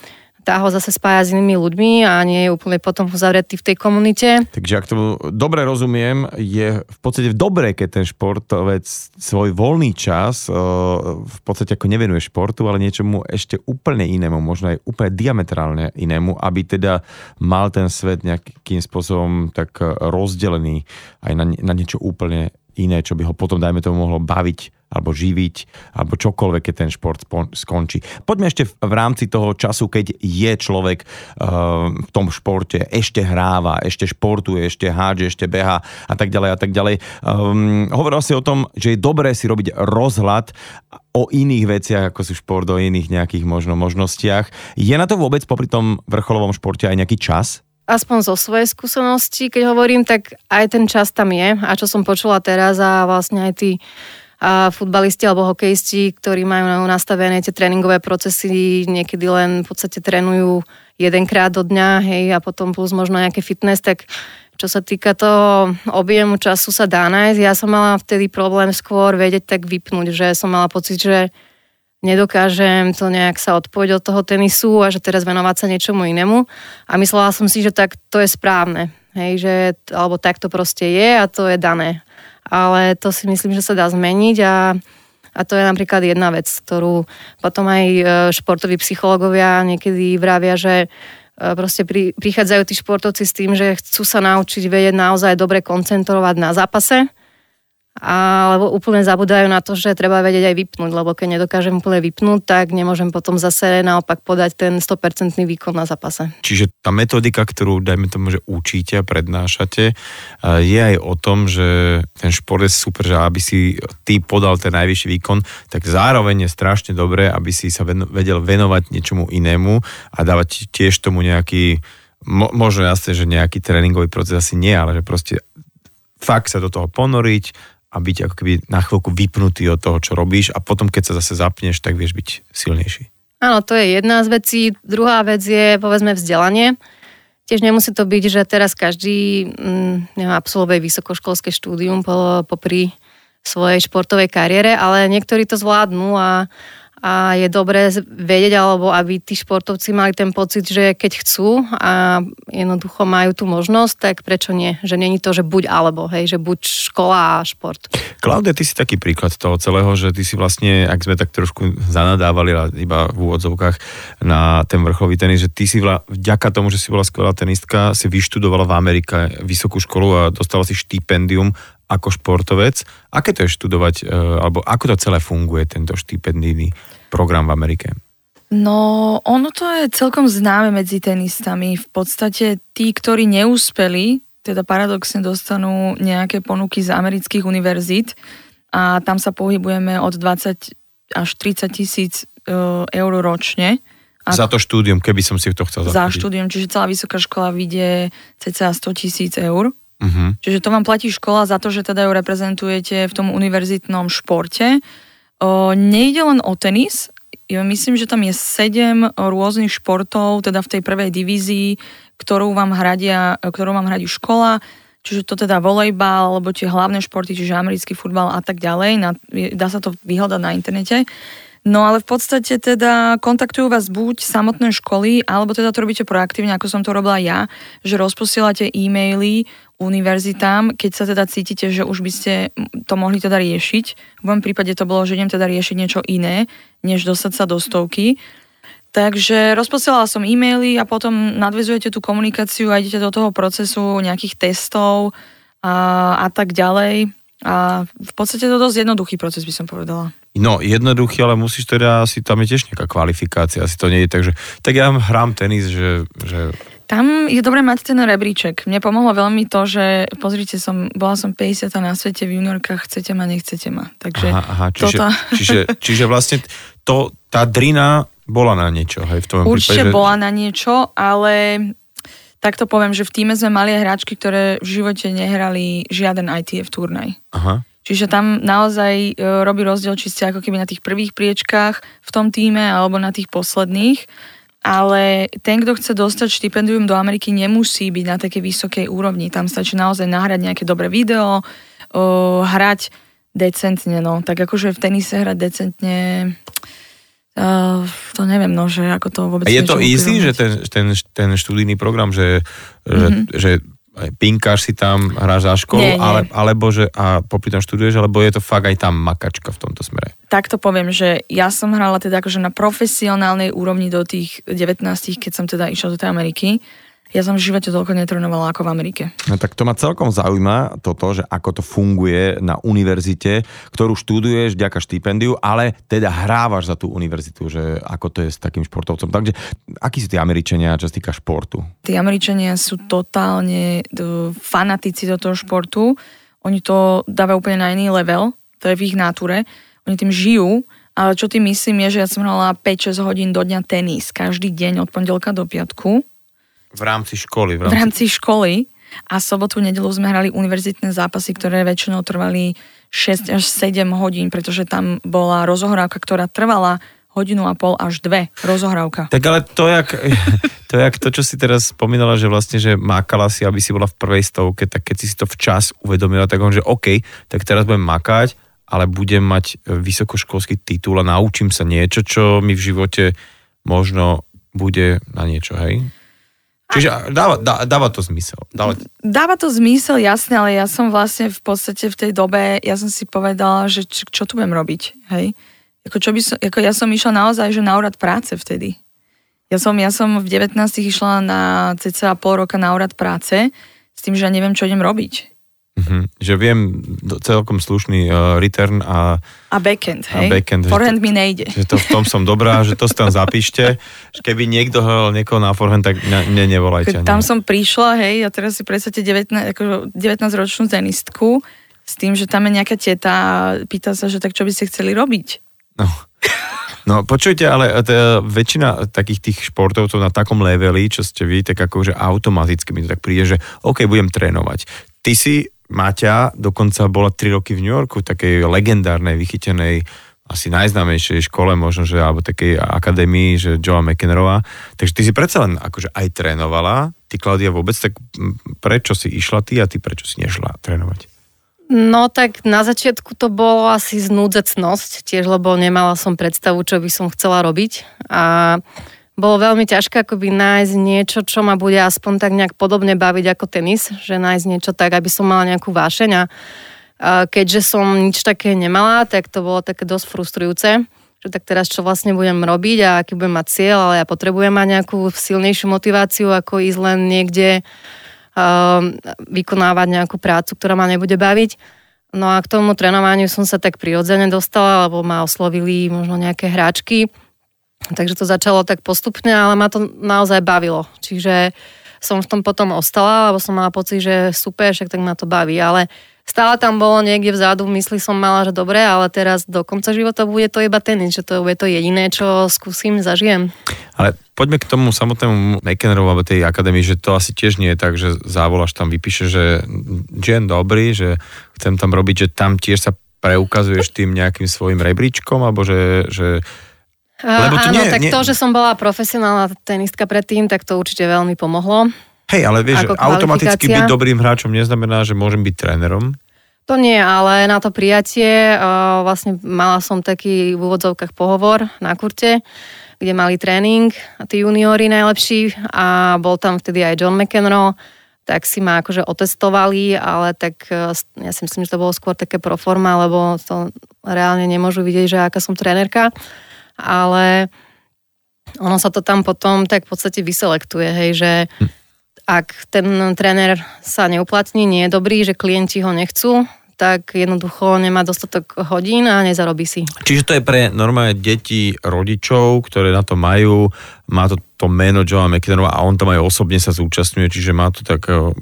tá ho zase spája s inými ľuďmi a nie je úplne potom uzavretý v tej komunite. Takže ak to dobre rozumiem, je v podstate dobré, keď ten športovec svoj voľný čas eh, v podstate ako nevenuje športu, ale niečomu ešte úplne inému, možno aj úplne diametrálne inému, aby teda mal ten svet nejakým spôsobom tak rozdelený aj na, na niečo úplne iné, čo by ho potom, dajme tomu, mohlo baviť alebo živiť, alebo čokoľvek, keď ten šport skončí. Poďme ešte v rámci toho času, keď je človek uh, v tom športe, ešte hráva, ešte športuje, ešte hádže, ešte beha a tak ďalej a tak ďalej. Um, hovoril si o tom, že je dobré si robiť rozhľad o iných veciach, ako sú šport, o iných nejakých možno možnostiach. Je na to vôbec popri tom vrcholovom športe aj nejaký čas? Aspoň zo svojej skúsenosti, keď hovorím, tak aj ten čas tam je. A čo som počula teraz a vlastne aj tí a futbalisti alebo hokejisti, ktorí majú nastavené tie tréningové procesy, niekedy len v podstate trénujú jedenkrát do dňa, hej, a potom plus možno nejaké fitness, tak čo sa týka toho objemu času sa dá nájsť. Ja som mala vtedy problém skôr vedieť tak vypnúť, že som mala pocit, že nedokážem to nejak sa odpojiť od toho tenisu a že teraz venovať sa niečomu inému. A myslela som si, že tak to je správne. Hej, že, alebo tak to proste je a to je dané. Ale to si myslím, že sa dá zmeniť a, a to je napríklad jedna vec, ktorú potom aj e, športoví psychológovia niekedy vravia, že e, proste pri, prichádzajú tí športovci s tým, že chcú sa naučiť vedieť naozaj dobre koncentrovať na zápase alebo úplne zabudajú na to, že treba vedieť aj vypnúť, lebo keď nedokážem úplne vypnúť, tak nemôžem potom zase naopak podať ten 100% výkon na zápase. Čiže tá metodika, ktorú dajme tomu, že učíte a prednášate, je aj o tom, že ten šport je super, že aby si ty podal ten najvyšší výkon, tak zároveň je strašne dobré, aby si sa vedel venovať niečomu inému a dávať tiež tomu nejaký Mo, možno jasne, že nejaký tréningový proces asi nie, ale že proste fakt sa do toho ponoriť a byť ako keby na chvíľku vypnutý od toho, čo robíš a potom, keď sa zase zapneš, tak vieš byť silnejší. Áno, to je jedna z vecí. Druhá vec je, povedzme, vzdelanie. Tiež nemusí to byť, že teraz každý mm, absolvuje vysokoškolské štúdium po, popri svojej športovej kariére, ale niektorí to zvládnu a a je dobré vedieť, alebo aby tí športovci mali ten pocit, že keď chcú a jednoducho majú tú možnosť, tak prečo nie? Že není to, že buď alebo, hej, že buď škola a šport. Klaudia, ty si taký príklad toho celého, že ty si vlastne, ak sme tak trošku zanadávali iba v úvodzovkách na ten vrcholový tenis, že ty si vla, vďaka tomu, že si bola skvelá tenistka, si vyštudovala v Amerike vysokú školu a dostala si štipendium ako športovec. Aké to je študovať, e, alebo ako to celé funguje, tento štipendijný program v Amerike? No, ono to je celkom známe medzi tenistami. V podstate tí, ktorí neúspeli, teda paradoxne dostanú nejaké ponuky z amerických univerzít a tam sa pohybujeme od 20 až 30 tisíc e, eur ročne. A za to štúdium, keby som si to chcel zaplatiť. Za štúdium, čiže celá vysoká škola vyjde cca 100 tisíc eur. Uh-huh. Čiže to vám platí škola za to, že teda ju reprezentujete v tom univerzitnom športe. O, nejde len o tenis, ja myslím, že tam je sedem rôznych športov, teda v tej prvej divízii, ktorú vám, hradia, ktorú vám hradí škola, čiže to teda volejbal, alebo tie hlavné športy, čiže americký futbal a tak ďalej. Na, dá sa to vyhľadať na internete. No ale v podstate teda kontaktujú vás buď samotné školy, alebo teda to robíte proaktívne, ako som to robila ja, že rozposielate e-maily univerzitám, keď sa teda cítite, že už by ste to mohli teda riešiť. V mojom prípade to bolo, že idem teda riešiť niečo iné, než dostať sa do stovky. Takže rozposielala som e-maily a potom nadvezujete tú komunikáciu a idete do toho procesu nejakých testov a, a tak ďalej. A v podstate to dosť jednoduchý proces, by som povedala. No, jednoduchý, ale musíš teda, asi tam je tiež nejaká kvalifikácia, asi to nie je tak, že tak ja hrám tenis, že, že tam je dobré mať ten rebríček. Mne pomohlo veľmi to, že pozrite, som, bola som 50 na svete v juniorkách, chcete ma, nechcete ma. Takže aha, aha, čiže, toto... čiže, čiže vlastne to, tá drina bola na niečo, hej, v tom Určite prípade, že... bola na niečo, ale tak to poviem, že v týme sme mali aj hráčky, ktoré v živote nehrali žiaden ITF turnaj. Aha. Čiže tam naozaj e, robí rozdiel, či ste ako keby na tých prvých priečkách v tom týme alebo na tých posledných. Ale ten, kto chce dostať štipendium do Ameriky, nemusí byť na takej vysokej úrovni. Tam stačí naozaj nahrať nejaké dobré video, hrať decentne, no. Tak akože v tenise hrať decentne, Uh, to neviem, no, že ako to vôbec... A je to easy, že ten, ten, ten študijný program, že, mm-hmm. že, že pinkáš si tam, hráš za školu, nie, nie. Ale, alebo že a popri tom študuješ, alebo je to fakt aj tam makačka v tomto smere? Tak to poviem, že ja som hrala teda akože na profesionálnej úrovni do tých 19, keď som teda išla do tej Ameriky ja som v živote toľko netrenovala ako v Amerike. No tak to ma celkom zaujíma toto, že ako to funguje na univerzite, ktorú študuješ vďaka štipendiu, ale teda hrávaš za tú univerzitu, že ako to je s takým športovcom. Takže akí sú tí Američania, čo sa týka športu? Tí Američania sú totálne fanatici do toho športu. Oni to dávajú úplne na iný level, to je v ich náture. Oni tým žijú, ale čo tým myslím je, že ja som hrala 5-6 hodín do dňa tenis, každý deň od pondelka do piatku v rámci školy. V rámci, v rámci školy. A sobotu, nedelu sme hrali univerzitné zápasy, ktoré väčšinou trvali 6 až 7 hodín, pretože tam bola rozohrávka, ktorá trvala hodinu a pol až dve rozohrávka. Tak ale to jak, to jak to, čo si teraz spomínala, že vlastne, že mákala si, aby si bola v prvej stovke, tak keď si si to včas uvedomila, tak on, že OK, tak teraz budem makať, ale budem mať vysokoškolský titul a naučím sa niečo, čo mi v živote možno bude na niečo, hej? Čiže dáva, dá, dáva to zmysel. Dáva... dáva to zmysel, jasne, ale ja som vlastne v podstate v tej dobe, ja som si povedala, že čo, čo tu budem robiť, hej? Ako, čo by som, ako ja som išla naozaj, že na úrad práce vtedy. Ja som, ja som v 19 išla na cca pol roka na úrad práce s tým, že ja neviem, čo idem robiť. Mm-hmm. Že viem celkom slušný uh, return a A backhand, A hej? backhand, že Forehand to- mi nejde. že to v tom som dobrá, že to si tam zapíšte. Že Keby niekto hral niekoho na forehand, tak ne, ne, nevolajte. Tam som prišla, hej, a teraz si predstavte 19, akože 19-ročnú tenistku s tým, že tam je nejaká teta a pýta sa, že tak čo by ste chceli robiť. No. No počujte, ale t- väčšina takých tých športovcov na takom leveli, čo ste vy, tak akože automaticky mi to tak príde, že OK, budem trénovať. Ty si, Maťa, dokonca bola 3 roky v New Yorku, takej legendárnej, vychytenej asi najznámejšej škole možno, že, alebo takej akadémii, že Joa McEnroeová. Takže ty si predsa len akože aj trénovala, ty Klaudia vôbec, tak prečo si išla ty a ty prečo si nešla trénovať? No tak na začiatku to bolo asi znúdzecnosť, tiež lebo nemala som predstavu, čo by som chcela robiť a bolo veľmi ťažké akoby nájsť niečo, čo ma bude aspoň tak nejak podobne baviť ako tenis, že nájsť niečo tak, aby som mala nejakú vášeň a keďže som nič také nemala, tak to bolo také dosť frustrujúce, že tak teraz čo vlastne budem robiť a aký budem mať cieľ, ale ja potrebujem mať nejakú silnejšiu motiváciu, ako ísť len niekde vykonávať nejakú prácu, ktorá ma nebude baviť. No a k tomu trénovaniu som sa tak prirodzene dostala, lebo ma oslovili možno nejaké hráčky. Takže to začalo tak postupne, ale ma to naozaj bavilo. Čiže som v tom potom ostala, lebo som mala pocit, že super, však tak ma to baví. Ale stále tam bolo niekde vzadu, v mysli som mala, že dobre, ale teraz do konca života bude to iba tenis, že to bude to jediné, čo skúsim, zažijem. Ale poďme k tomu samotnému McEnroe alebo tej akadémii, že to asi tiež nie je tak, že závoláš tam, vypíše, že Jen dobrý, že chcem tam robiť, že tam tiež sa preukazuješ tým nejakým svojim rebríčkom, alebo že, že Lebo to Áno, nie- tak nie- to, že som bola profesionálna tenistka predtým, tak to určite veľmi pomohlo. hej, ale vieš, automaticky byť dobrým hráčom neznamená, že môžem byť trénerom. To nie, ale na to prijatie uh, vlastne mala som taký v úvodzovkách pohovor na kurte, kde mali tréning, tí juniori najlepší a bol tam vtedy aj John McEnroe, tak si ma akože otestovali, ale tak uh, ja si myslím, že to bolo skôr také pro forma, lebo to reálne nemôžu vidieť, že aká som trénerka, ale ono sa to tam potom tak v podstate vyselektuje, hej, že ak ten tréner sa neuplatní, nie je dobrý, že klienti ho nechcú, tak jednoducho nemá dostatok hodín a nezarobí si. Čiže to je pre normálne deti rodičov, ktoré na to majú, má to, to meno Joa McEnroe a on tam aj osobne sa zúčastňuje, čiže má to tak eh,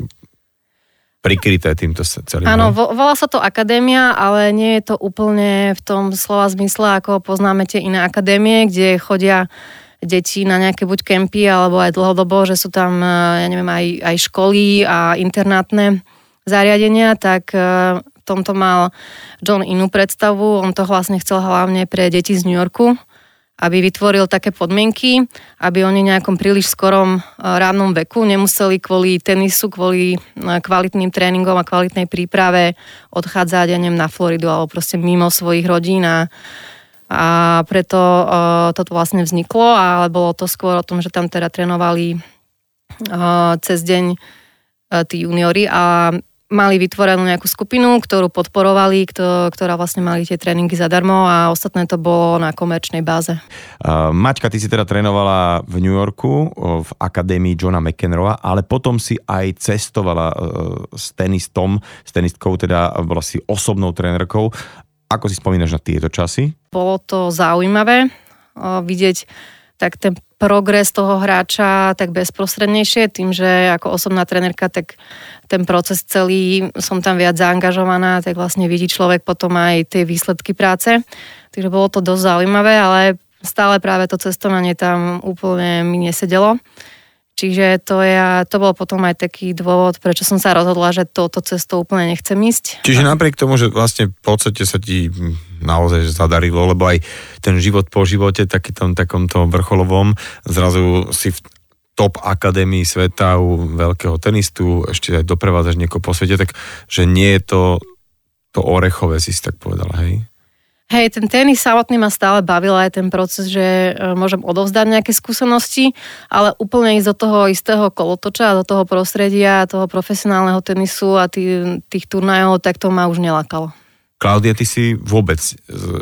prikryté týmto celým. Áno, vo, volá sa to akadémia, ale nie je to úplne v tom slova zmysle, ako poznáme tie iné akadémie, kde chodia deti na nejaké buď kempy, alebo aj dlhodobo, že sú tam, eh, ja neviem, aj, aj školy a internátne zariadenia, tak eh, v tomto mal John inú predstavu. On to vlastne chcel hlavne pre deti z New Yorku, aby vytvoril také podmienky, aby oni nejakom príliš skorom eh, rádnom veku nemuseli kvôli tenisu, kvôli eh, kvalitným tréningom a kvalitnej príprave odchádzať, ja na Floridu alebo proste mimo svojich rodín a, a preto uh, toto vlastne vzniklo, ale bolo to skôr o tom, že tam teda trénovali uh, cez deň uh, tí juniori a mali vytvorenú nejakú skupinu, ktorú podporovali, kto, ktorá vlastne mali tie tréningy zadarmo a ostatné to bolo na komerčnej báze. Maťka, ty si teda trénovala v New Yorku v akadémii Johna McEnroea, ale potom si aj cestovala uh, s tenistom, s tenistkou, teda bola si osobnou trénerkou. Ako si spomínaš na tieto časy? Bolo to zaujímavé vidieť tak ten progres toho hráča tak bezprostrednejšie, tým, že ako osobná trenerka, tak ten proces celý som tam viac zaangažovaná, tak vlastne vidí človek potom aj tie výsledky práce. Takže bolo to dosť zaujímavé, ale stále práve to cestovanie tam úplne mi nesedelo. Čiže to, je, to bol potom aj taký dôvod, prečo som sa rozhodla, že touto cestou úplne nechcem ísť. Čiže napriek tomu, že vlastne v podstate sa ti naozaj že zadarilo, lebo aj ten život po živote, taký tom, takomto vrcholovom, zrazu si v top akadémii sveta u veľkého tenistu, ešte aj doprevádzaš niekoho po svete, tak že nie je to to orechové, si si tak povedala, hej? Hej, ten tenis samotný ma stále bavil aj ten proces, že e, môžem odovzdať nejaké skúsenosti, ale úplne ísť do toho istého kolotoča, do toho prostredia, toho profesionálneho tenisu a tý, tých turnajov, tak to ma už nelakalo. Klaudia, ty si vôbec e,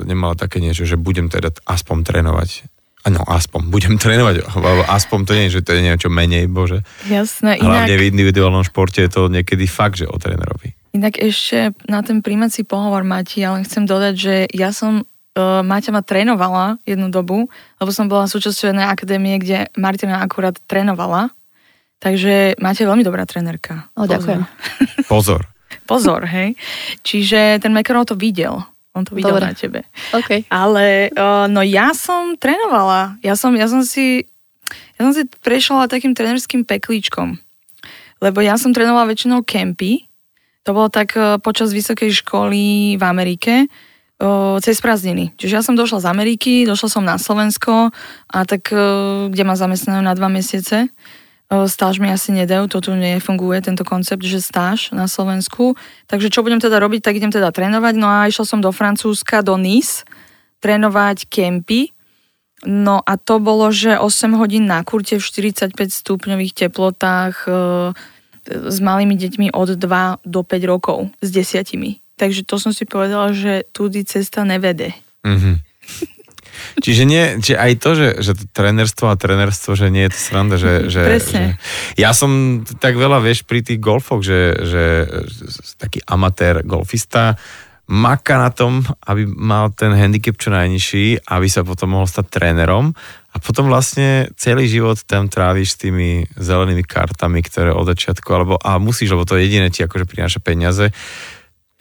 nemala také niečo, že budem teda aspoň trénovať. Áno, aspoň, budem trénovať, alebo aspoň to nie je, že to je niečo menej, bože. Jasné, inak... Hlavne v individuálnom športe je to niekedy fakt, že o trénerovi. Inak ešte na ten príjmací pohovor Mati, ale chcem dodať, že ja som uh, Maťa ma trénovala jednu dobu, lebo som bola súčasťou jednej akadémie, kde Martina akurát trénovala. Takže máte veľmi dobrá trénerka. O, ďakujem. Pozor. Pozor, hej. Čiže ten Mekarov to videl. On to videl Dobre. na tebe. OK. Ale uh, no ja som trénovala. Ja som, ja som si ja som si prešla takým trénerským peklíčkom. Lebo ja som trénovala väčšinou kempy. To bolo tak uh, počas vysokej školy v Amerike cez prázdniny. Čiže ja som došla z Ameriky, došla som na Slovensko a tak, kde ma zamestnajú na dva mesiace. Uh, Stáž mi asi nedajú, to tu nefunguje, tento koncept, že stáž na Slovensku. Takže čo budem teda robiť, tak idem teda trénovať. No a išla som do Francúzska, do Nice, trénovať kempy. No a to bolo, že 8 hodín na kurte v 45 stupňových teplotách e, s malými deťmi od 2 do 5 rokov, s desiatimi. Takže to som si povedala, že tudy cesta nevede. Mhm. Čiže nie, či aj to, že, že to trénerstvo a trénerstvo, že nie je to sranda, že, že, Presne. že ja som tak veľa, vieš, pri tých golfoch, že, že, že taký amatér golfista maká na tom, aby mal ten handicap čo najnižší, aby sa potom mohol stať trénerom a potom vlastne celý život tam tráviš s tými zelenými kartami, ktoré od začiatku, alebo a musíš, lebo to jediné ti akože prináša peniaze,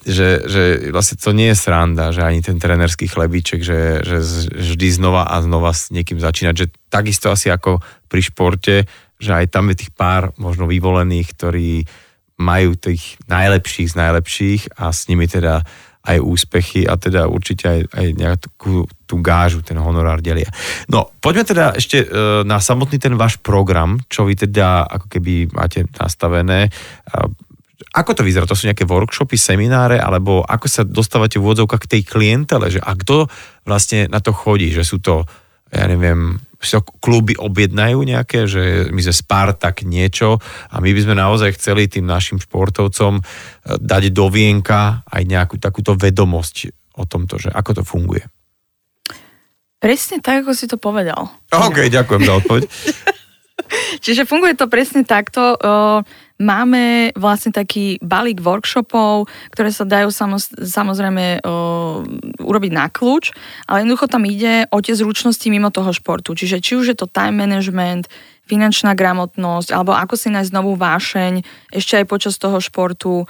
že, že vlastne to nie je sranda, že ani ten trenerský chlebíček, že, že vždy znova a znova s niekým začínať, že takisto asi ako pri športe, že aj tam je tých pár možno vyvolených, ktorí majú tých najlepších z najlepších a s nimi teda aj úspechy a teda určite aj, aj nejakú tú gážu, ten honorár delia. No, poďme teda ešte e, na samotný ten váš program, čo vy teda ako keby máte nastavené. Ako to vyzerá? To sú nejaké workshopy, semináre, alebo ako sa dostávate v úvodzovkách k tej klientele? Že a kto vlastne na to chodí? Že sú to, ja neviem, si to kluby objednajú nejaké, že my sme Spartak niečo a my by sme naozaj chceli tým našim športovcom e, dať do vienka aj nejakú takúto vedomosť o tomto, že ako to funguje. Presne tak, ako si to povedal. OK, ďakujem za odpoveď. Čiže funguje to presne takto. O, Máme vlastne taký balík workshopov, ktoré sa dajú samoz, samozrejme o, urobiť na kľúč, ale jednoducho tam ide o tie zručnosti mimo toho športu. Čiže či už je to time management, finančná gramotnosť, alebo ako si nájsť novú vášeň ešte aj počas toho športu.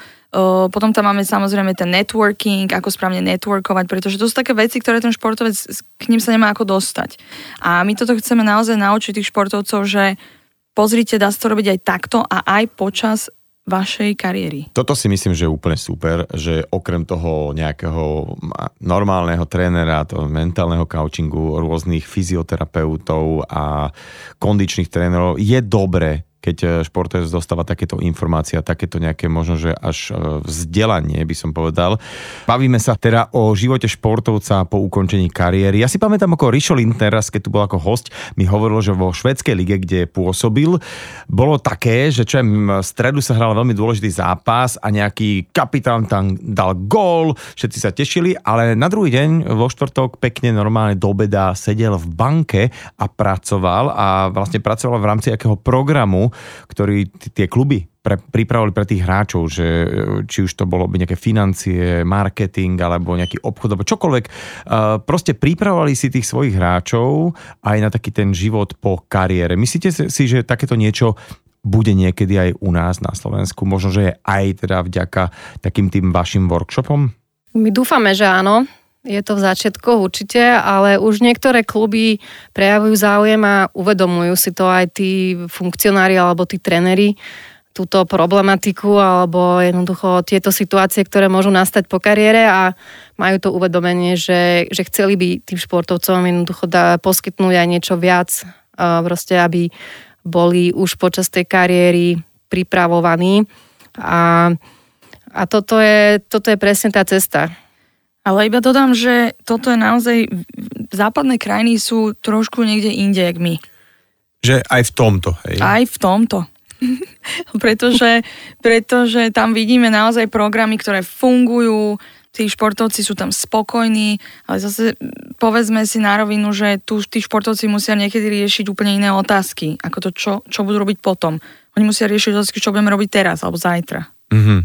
Potom tam máme samozrejme ten networking, ako správne networkovať, pretože to sú také veci, ktoré ten športovec, k ním sa nemá ako dostať. A my toto chceme naozaj naučiť tých športovcov, že pozrite, dá sa to robiť aj takto a aj počas vašej kariéry. Toto si myslím, že je úplne super, že okrem toho nejakého normálneho trénera, toho mentálneho coachingu, rôznych fyzioterapeutov a kondičných trénerov, je dobre, keď športovec dostáva takéto informácie a takéto nejaké možno, že až e, vzdelanie, by som povedal. Bavíme sa teda o živote športovca po ukončení kariéry. Ja si pamätám, ako Richo Lindner, keď tu bol ako host, mi hovoril, že vo švedskej lige, kde pôsobil, bolo také, že čo v stredu sa hral veľmi dôležitý zápas a nejaký kapitán tam dal gól, všetci sa tešili, ale na druhý deň vo štvrtok pekne normálne do obeda sedel v banke a pracoval a vlastne pracoval v rámci akého programu, ktorý t- tie kluby pre, pripravovali pre tých hráčov, že e, či už to bolo nejaké financie, marketing alebo nejaký obchod, alebo čokoľvek. Uh, proste pripravovali si tých svojich hráčov aj na taký ten život po kariére. Myslíte si, že takéto niečo bude niekedy aj u nás na Slovensku? Možno, že je aj teda vďaka takým tým vašim workshopom? My dúfame, že áno. Je to v začiatkoch určite, ale už niektoré kluby prejavujú záujem a uvedomujú si to aj tí funkcionári alebo tí trenery, túto problematiku alebo jednoducho tieto situácie, ktoré môžu nastať po kariére a majú to uvedomenie, že, že chceli by tým športovcom jednoducho dá, poskytnúť aj niečo viac, proste aby boli už počas tej kariéry pripravovaní a, a toto, je, toto je presne tá cesta. Ale iba dodám, že toto je naozaj, západné krajiny sú trošku niekde inde, jak my. Že aj v tomto, hej? Aj v tomto. pretože, pretože tam vidíme naozaj programy, ktoré fungujú, tí športovci sú tam spokojní, ale zase povedzme si na rovinu, že tu tí športovci musia niekedy riešiť úplne iné otázky, ako to, čo, čo budú robiť potom. Oni musia riešiť otázky, čo budeme robiť teraz alebo zajtra. Mm-hmm.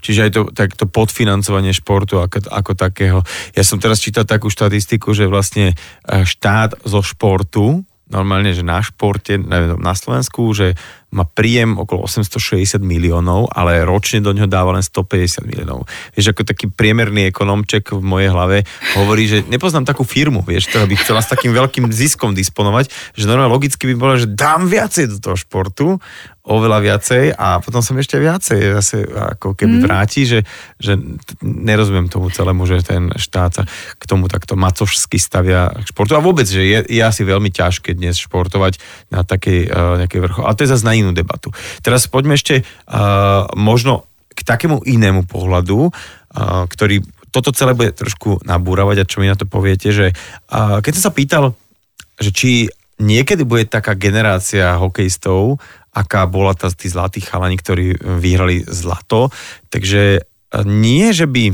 Čiže aj to, tak to podfinancovanie športu ako, ako takého. Ja som teraz čítal takú štatistiku, že vlastne eh, štát zo športu, normálne, že na športe, neviem, na Slovensku, že má príjem okolo 860 miliónov, ale ročne do ňoho dáva len 150 miliónov. Vieš, ako taký priemerný ekonomček v mojej hlave hovorí, že nepoznám takú firmu, vieš, ktorá by chcela s takým veľkým ziskom disponovať, že normálne logicky by bolo, že dám viacej do toho športu, oveľa viacej a potom som ešte viacej zase ako keby mm. vráti, že, že nerozumiem tomu celému, že ten štát sa k tomu takto macošsky stavia k športu. A vôbec, že je, je asi veľmi ťažké dnes športovať na takej uh, nejakej vrchol. Ale to je zase na inú debatu. Teraz poďme ešte uh, možno k takému inému pohľadu, uh, ktorý toto celé bude trošku nabúravať a čo mi na to poviete, že uh, keď som sa pýtal, že či niekedy bude taká generácia hokejistov, aká bola tá, tí zlatí chalani, ktorí vyhrali zlato, takže nie, že by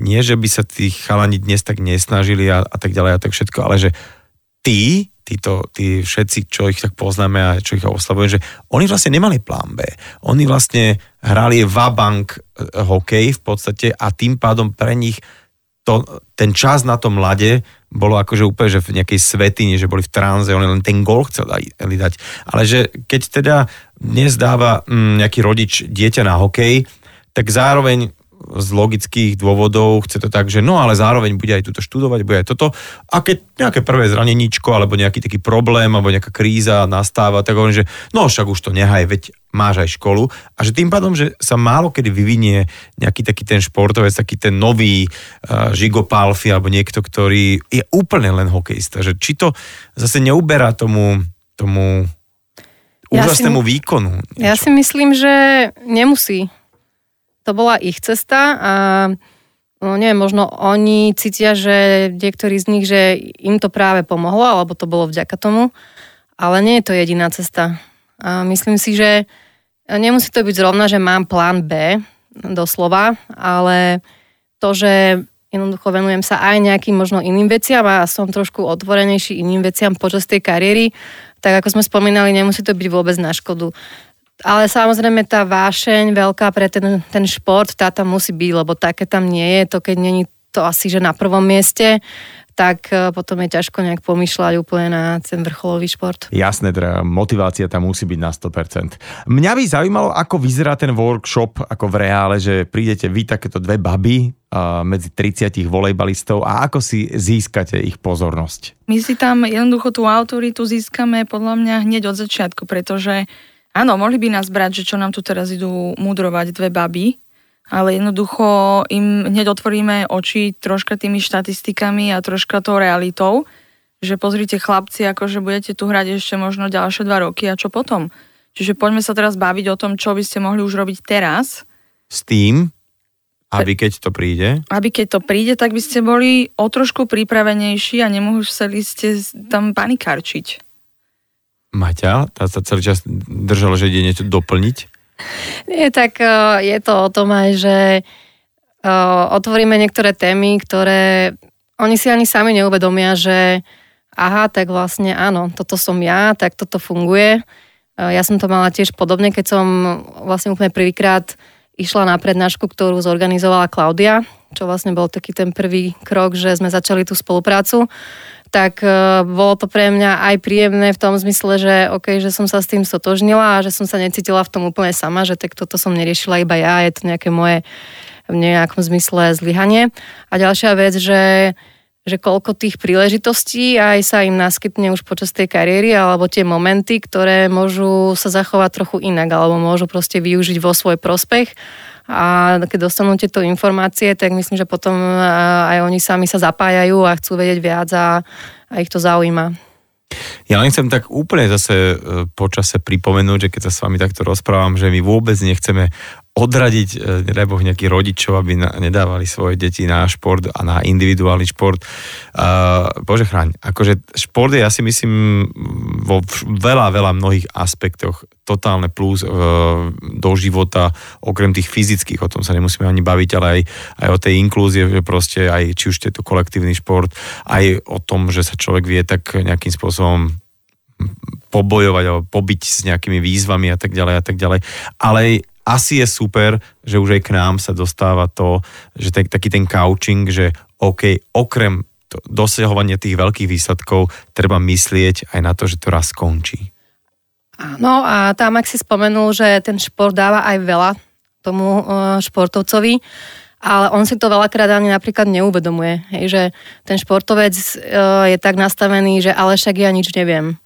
nie, že by sa tí chalani dnes tak nesnažili a, a tak ďalej a tak všetko, ale že tí títo, tí všetci, čo ich tak poznáme a čo ich oslavujú, že oni vlastne nemali plán B. Oni vlastne hrali vabank eh, hokej v podstate a tým pádom pre nich to, ten čas na tom lade bolo akože úplne, že v nejakej svetine, že boli v tranze, oni len ten gol chceli dať. Ale že keď teda dnes dáva mm, nejaký rodič dieťa na hokej, tak zároveň z logických dôvodov chce to tak, že no ale zároveň bude aj túto študovať, bude aj toto. A keď nejaké prvé zraneníčko alebo nejaký taký problém alebo nejaká kríza nastáva, tak hovorím, že no však už to nehaj, veď máš aj školu. A že tým pádom, že sa málo kedy vyvinie nejaký taký ten športovec, taký ten nový uh, Žigo Palfi alebo niekto, ktorý je úplne len hokejista. Že či to zase neuberá tomu, tomu úžasnému ja si, výkonu. Niečo. Ja si myslím, že nemusí to bola ich cesta a no nie, možno oni cítia, že niektorí z nich, že im to práve pomohlo, alebo to bolo vďaka tomu, ale nie je to jediná cesta. A myslím si, že nemusí to byť zrovna, že mám plán B, doslova, ale to, že jednoducho venujem sa aj nejakým možno iným veciam a som trošku otvorenejší iným veciam počas tej kariéry, tak ako sme spomínali, nemusí to byť vôbec na škodu. Ale samozrejme tá vášeň veľká pre ten, ten šport, tá tam musí byť, lebo také tam nie je. To keď není to asi, že na prvom mieste, tak e, potom je ťažko nejak pomýšľať úplne na ten vrcholový šport. Jasné, teda motivácia tam musí byť na 100%. Mňa by zaujímalo, ako vyzerá ten workshop ako v reále, že prídete vy takéto dve baby uh, medzi 30 volejbalistov a ako si získate ich pozornosť? My si tam jednoducho tú autoritu získame podľa mňa hneď od začiatku, pretože Áno, mohli by nás brať, že čo nám tu teraz idú mudrovať dve baby, ale jednoducho im hneď otvoríme oči troška tými štatistikami a troška tou realitou, že pozrite chlapci, akože budete tu hrať ešte možno ďalšie dva roky a čo potom. Čiže poďme sa teraz baviť o tom, čo by ste mohli už robiť teraz. S tým, aby keď to príde? Aby keď to príde, tak by ste boli o trošku pripravenejší a nemuseli ste tam panikarčiť. Maťa, tá sa celý čas držala, že ide niečo doplniť? Nie, tak uh, je to o tom aj, že uh, otvoríme niektoré témy, ktoré oni si ani sami neuvedomia, že aha, tak vlastne áno, toto som ja, tak toto funguje. Uh, ja som to mala tiež podobne, keď som vlastne úplne prvýkrát išla na prednášku, ktorú zorganizovala Klaudia, čo vlastne bol taký ten prvý krok, že sme začali tú spoluprácu tak uh, bolo to pre mňa aj príjemné v tom zmysle, že OK, že som sa s tým stotožnila a že som sa necítila v tom úplne sama, že tak toto som neriešila iba ja, je to nejaké moje v nejakom zmysle zlyhanie. A ďalšia vec, že že koľko tých príležitostí aj sa im naskytne už počas tej kariéry, alebo tie momenty, ktoré môžu sa zachovať trochu inak, alebo môžu proste využiť vo svoj prospech a keď dostanú tieto informácie, tak myslím, že potom aj oni sami sa zapájajú a chcú vedieť viac a, a ich to zaujíma. Ja len chcem tak úplne zase e, počase pripomenúť, že keď sa s vami takto rozprávam, že my vôbec nechceme odradiť, e, nedaj Boh, nejakých rodičov, aby na, nedávali svoje deti na šport a na individuálny šport. Uh, Bože chráň, akože šport je, ja si myslím, vo veľa, veľa mnohých aspektoch totálne plus uh, do života, okrem tých fyzických, o tom sa nemusíme ani baviť, ale aj, aj o tej inklúzie, že proste aj, či už je to kolektívny šport, aj o tom, že sa človek vie tak nejakým spôsobom pobojovať alebo pobiť s nejakými výzvami a tak ďalej a tak ďalej. Ale asi je super, že už aj k nám sa dostáva to, že ten, taký ten couching, že OK, okrem dosahovania tých veľkých výsledkov treba myslieť aj na to, že to raz skončí. No a tam, ak si spomenul, že ten šport dáva aj veľa tomu uh, športovcovi, ale on si to veľakrát ani napríklad neuvedomuje, hej, že ten športovec uh, je tak nastavený, že ale však ja nič neviem.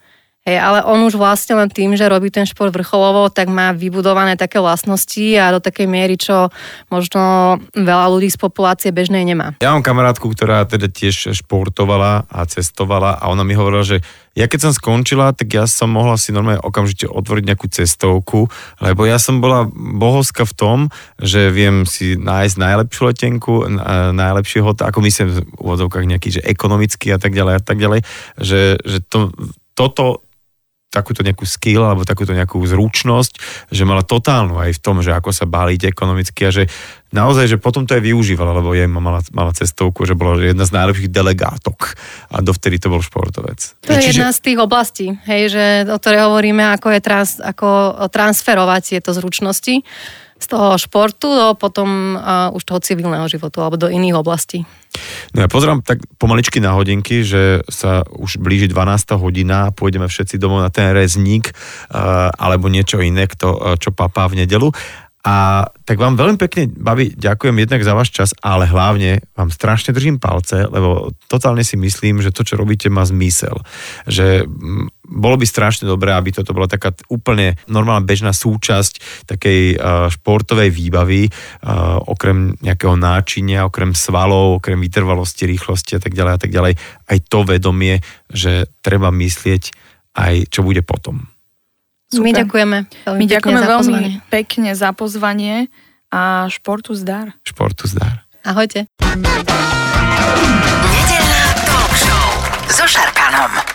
Hej, ale on už vlastne len tým, že robí ten šport vrcholovo, tak má vybudované také vlastnosti a do takej miery, čo možno veľa ľudí z populácie bežnej nemá. Ja mám kamarátku, ktorá teda tiež športovala a cestovala a ona mi hovorila, že ja keď som skončila, tak ja som mohla si normálne okamžite otvoriť nejakú cestovku, lebo ja som bola bohovská v tom, že viem si nájsť najlepšiu letenku, najlepší hotel, ako myslím v úvodzovkách nejaký, že ekonomický a tak ďalej a tak ďalej, že, že to, toto takúto nejakú skill alebo takúto nejakú zručnosť, že mala totálnu aj v tom, že ako sa báliť ekonomicky a že naozaj, že potom to aj využívala, lebo jej mala, mala cestovku, že bola jedna z najlepších delegátok a dovtedy to bol športovec. To je Čiže... jedna z tých oblastí, hej, že, o ktorej hovoríme, ako je trans, ako transferovať tieto zručnosti z toho športu do potom uh, už toho civilného životu alebo do iných oblastí. No ja pozerám tak pomaličky na hodinky, že sa už blíži 12. hodina, pôjdeme všetci domov na ten rezník uh, alebo niečo iné, kto, čo papá v nedelu. A tak vám veľmi pekne, babi, ďakujem jednak za váš čas, ale hlavne vám strašne držím palce, lebo totálne si myslím, že to, čo robíte, má zmysel. Že mm, bolo by strašne dobré, aby toto bola taká úplne normálna bežná súčasť takej športovej výbavy, okrem nejakého náčinia, okrem svalov, okrem vytrvalosti, rýchlosti a tak ďalej a tak ďalej, aj to vedomie, že treba myslieť aj čo bude potom. Super. My ďakujeme. Veľmi My ďakujeme za veľmi pekne za pozvanie a športu zdar. Športu zdar. Ahojte. Nedelná talk show so Šarkanom.